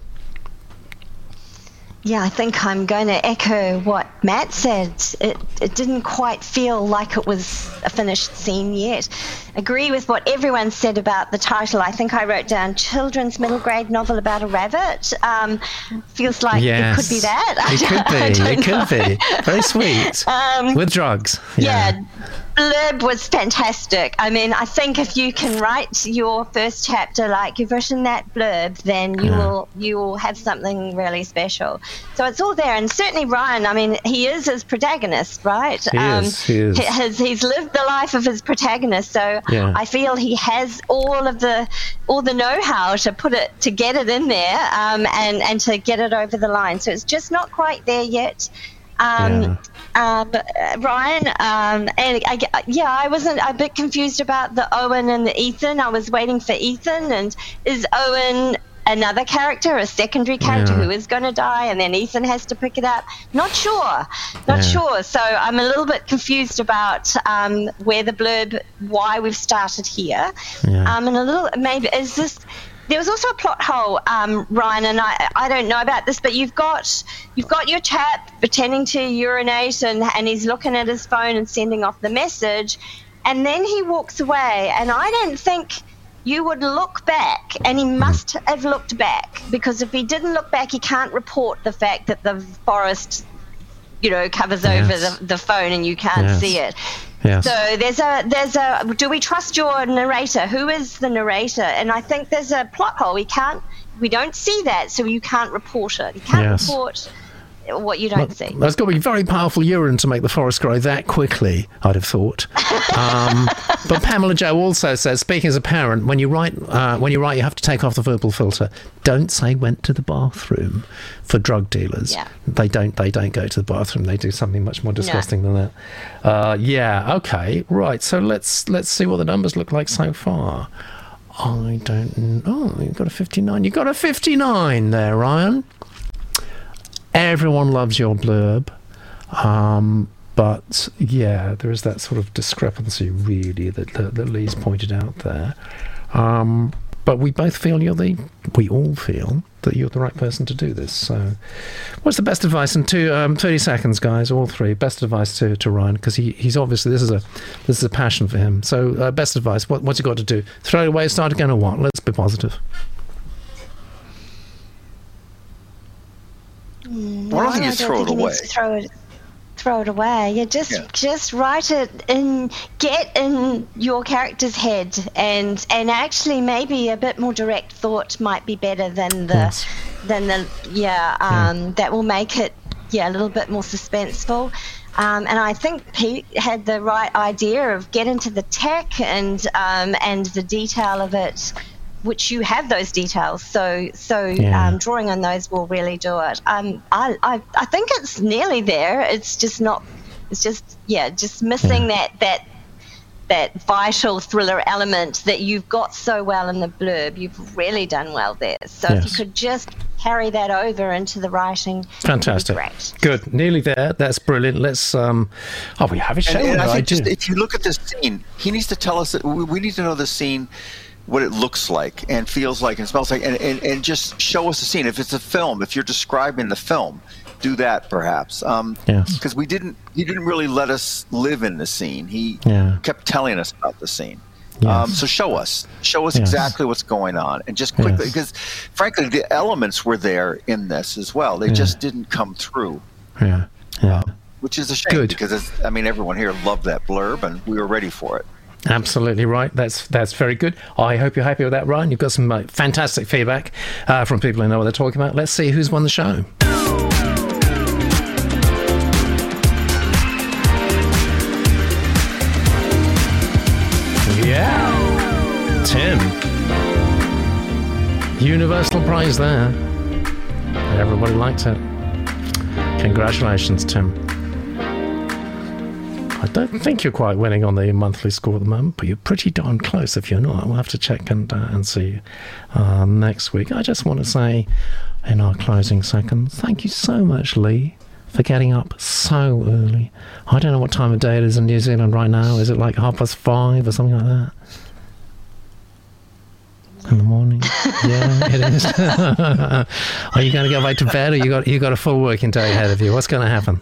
Yeah, I think I'm going to echo what Matt said. It, it didn't quite feel like it was a finished scene yet. Agree with what everyone said about the title. I think I wrote down children's middle grade novel about a rabbit. Um, feels like yes, it could be that. It could be. It could be. Very sweet. Um, With drugs. yeah, yeah blurb was fantastic. I mean, I think if you can write your first chapter like you've written that blurb, then you yeah. will you will have something really special. So it's all there, and certainly Ryan. I mean, he is his protagonist, right? He um, is. He is. His, he's lived the life of his protagonist, so yeah. I feel he has all of the all the know-how to put it to get it in there um, and and to get it over the line. So it's just not quite there yet. Um, yeah. Um, Ryan, um, and I, yeah, I wasn't a bit confused about the Owen and the Ethan. I was waiting for Ethan, and is Owen another character, a secondary character yeah. who is going to die, and then Ethan has to pick it up. Not sure, not yeah. sure. So I'm a little bit confused about um, where the blurb, why we've started here, yeah. um, and a little maybe is this there was also a plot hole, um, Ryan, and I, I don't know about this, but you've got you've got your chap pretending to urinate and, and he's looking at his phone and sending off the message, and then he walks away, and I don't think you would look back, and he must have looked back because if he didn't look back, he can't report the fact that the forest, you know, covers over the, the phone and you can't Yes. see it. Yes. So there's a there's a do we trust your narrator? Who is the narrator? And I think there's a plot hole. We can't we don't see that, so you can't report it. You can't Yes. report what you don't see. That's got to be very powerful urine to make the forest grow that quickly, I'd have thought. Um, but Pamela Joe also says, speaking as a parent, when you write, uh, when you write, you have to take off the verbal filter. Don't say went to the bathroom for drug dealers. Yeah. They don't. They don't go to the bathroom. They do something much more disgusting than that. Uh, yeah. Okay. Right. So let's let's see what the numbers look like so far. I don't. Oh, you've got a 59. You've got a 59 there, Ryan everyone loves your blurb. Um, but yeah, there is that sort of discrepancy, really, that, that, that Lee's pointed out there. Um, but we both feel you're the, we all feel that you're the right person to do this. So, what's the best advice? In two, um, 30 seconds, guys, all three. Best advice to, to Ryan, because he, he's obviously, this is a this is a passion for him. So, uh, best advice, what, what's he got to do? Throw it away, start again, or what? Let's be positive. Well, I don't think you I throw it think you away. Throw it, throw it away. Yeah, just Yeah. just write it in, get in your character's head, and and actually maybe a bit more direct thought might be better than the Yes. than the yeah. Um, That will make it yeah a little bit more suspenseful. Um, and I think Pete had the right idea of get into the tech and um, and the detail of it, which you have those details. So so Yeah. um, drawing on those will really do it. Um, I, I I think it's nearly there. It's just not. It's just yeah, just missing that that that vital thriller element that you've got so well in the blurb. You've really done well there. So if you could just carry that over into the writing, Fantastic. Great. Good. Nearly there. That's brilliant. Let's. Um, oh, we have a show. And, and I I think do. just, if you look at this scene, he needs to tell us that we, we need to know the scene, what it looks like and feels like and smells like, and, and, and just show us the scene. If it's a film, if you're describing the film, do that perhaps. Um, Yes. Because we didn't, he didn't really let us live in the scene. He Yeah. kept telling us about the scene. Yes. Um, so show us, show us Yes. exactly what's going on, and just quickly, Yes. because frankly, the elements were there in this as well. They just didn't come through yeah. Yeah. which is a shame Good. because it's, I mean everyone here loved that blurb and we were ready for it. Absolutely right. That's that's very good. I hope you're happy with that, Ryan. You've got some uh, fantastic feedback uh, from people who know what they're talking about. Let's see who's won the show. Yeah, Tim. Universal prize there. Everybody liked it. Congratulations, Tim. I don't think you're quite winning on the monthly score at the moment, but you're pretty darn close if you're not. We'll have to check and, uh, and see uh, next week. I just want to say in our closing seconds, thank you so much, Lee, for getting up so early. I don't know what time of day it is in New Zealand right now. Is it like half past five or something like that? In the morning, yeah, it is. Are you going to go back to bed, or you got you got a full working day ahead of you? What's going to happen?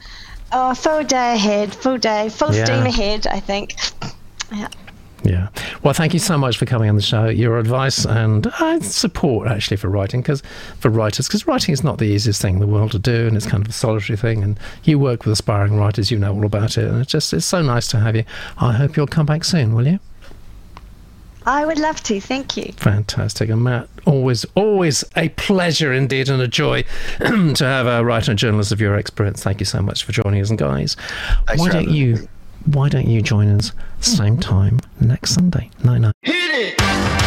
Oh, full day ahead, full day, full Yeah. steam ahead. I think. Yeah. Yeah. Well, thank you so much for coming on the show. Your advice and uh, support, actually, for writing, because for writers, because writing is not the easiest thing in the world to do, and it's kind of a solitary thing. And you work with aspiring writers, you know all about it, and it's just it's so nice to have you. I hope you'll come back soon, will you? I would love to. Thank you. Fantastic. And Matt, always, always a pleasure indeed and a joy to have a writer and journalist of your experience. Thank you so much for joining us. And guys, Thanks why don't you, why don't you join us same time next Sunday? Night night. Hit it!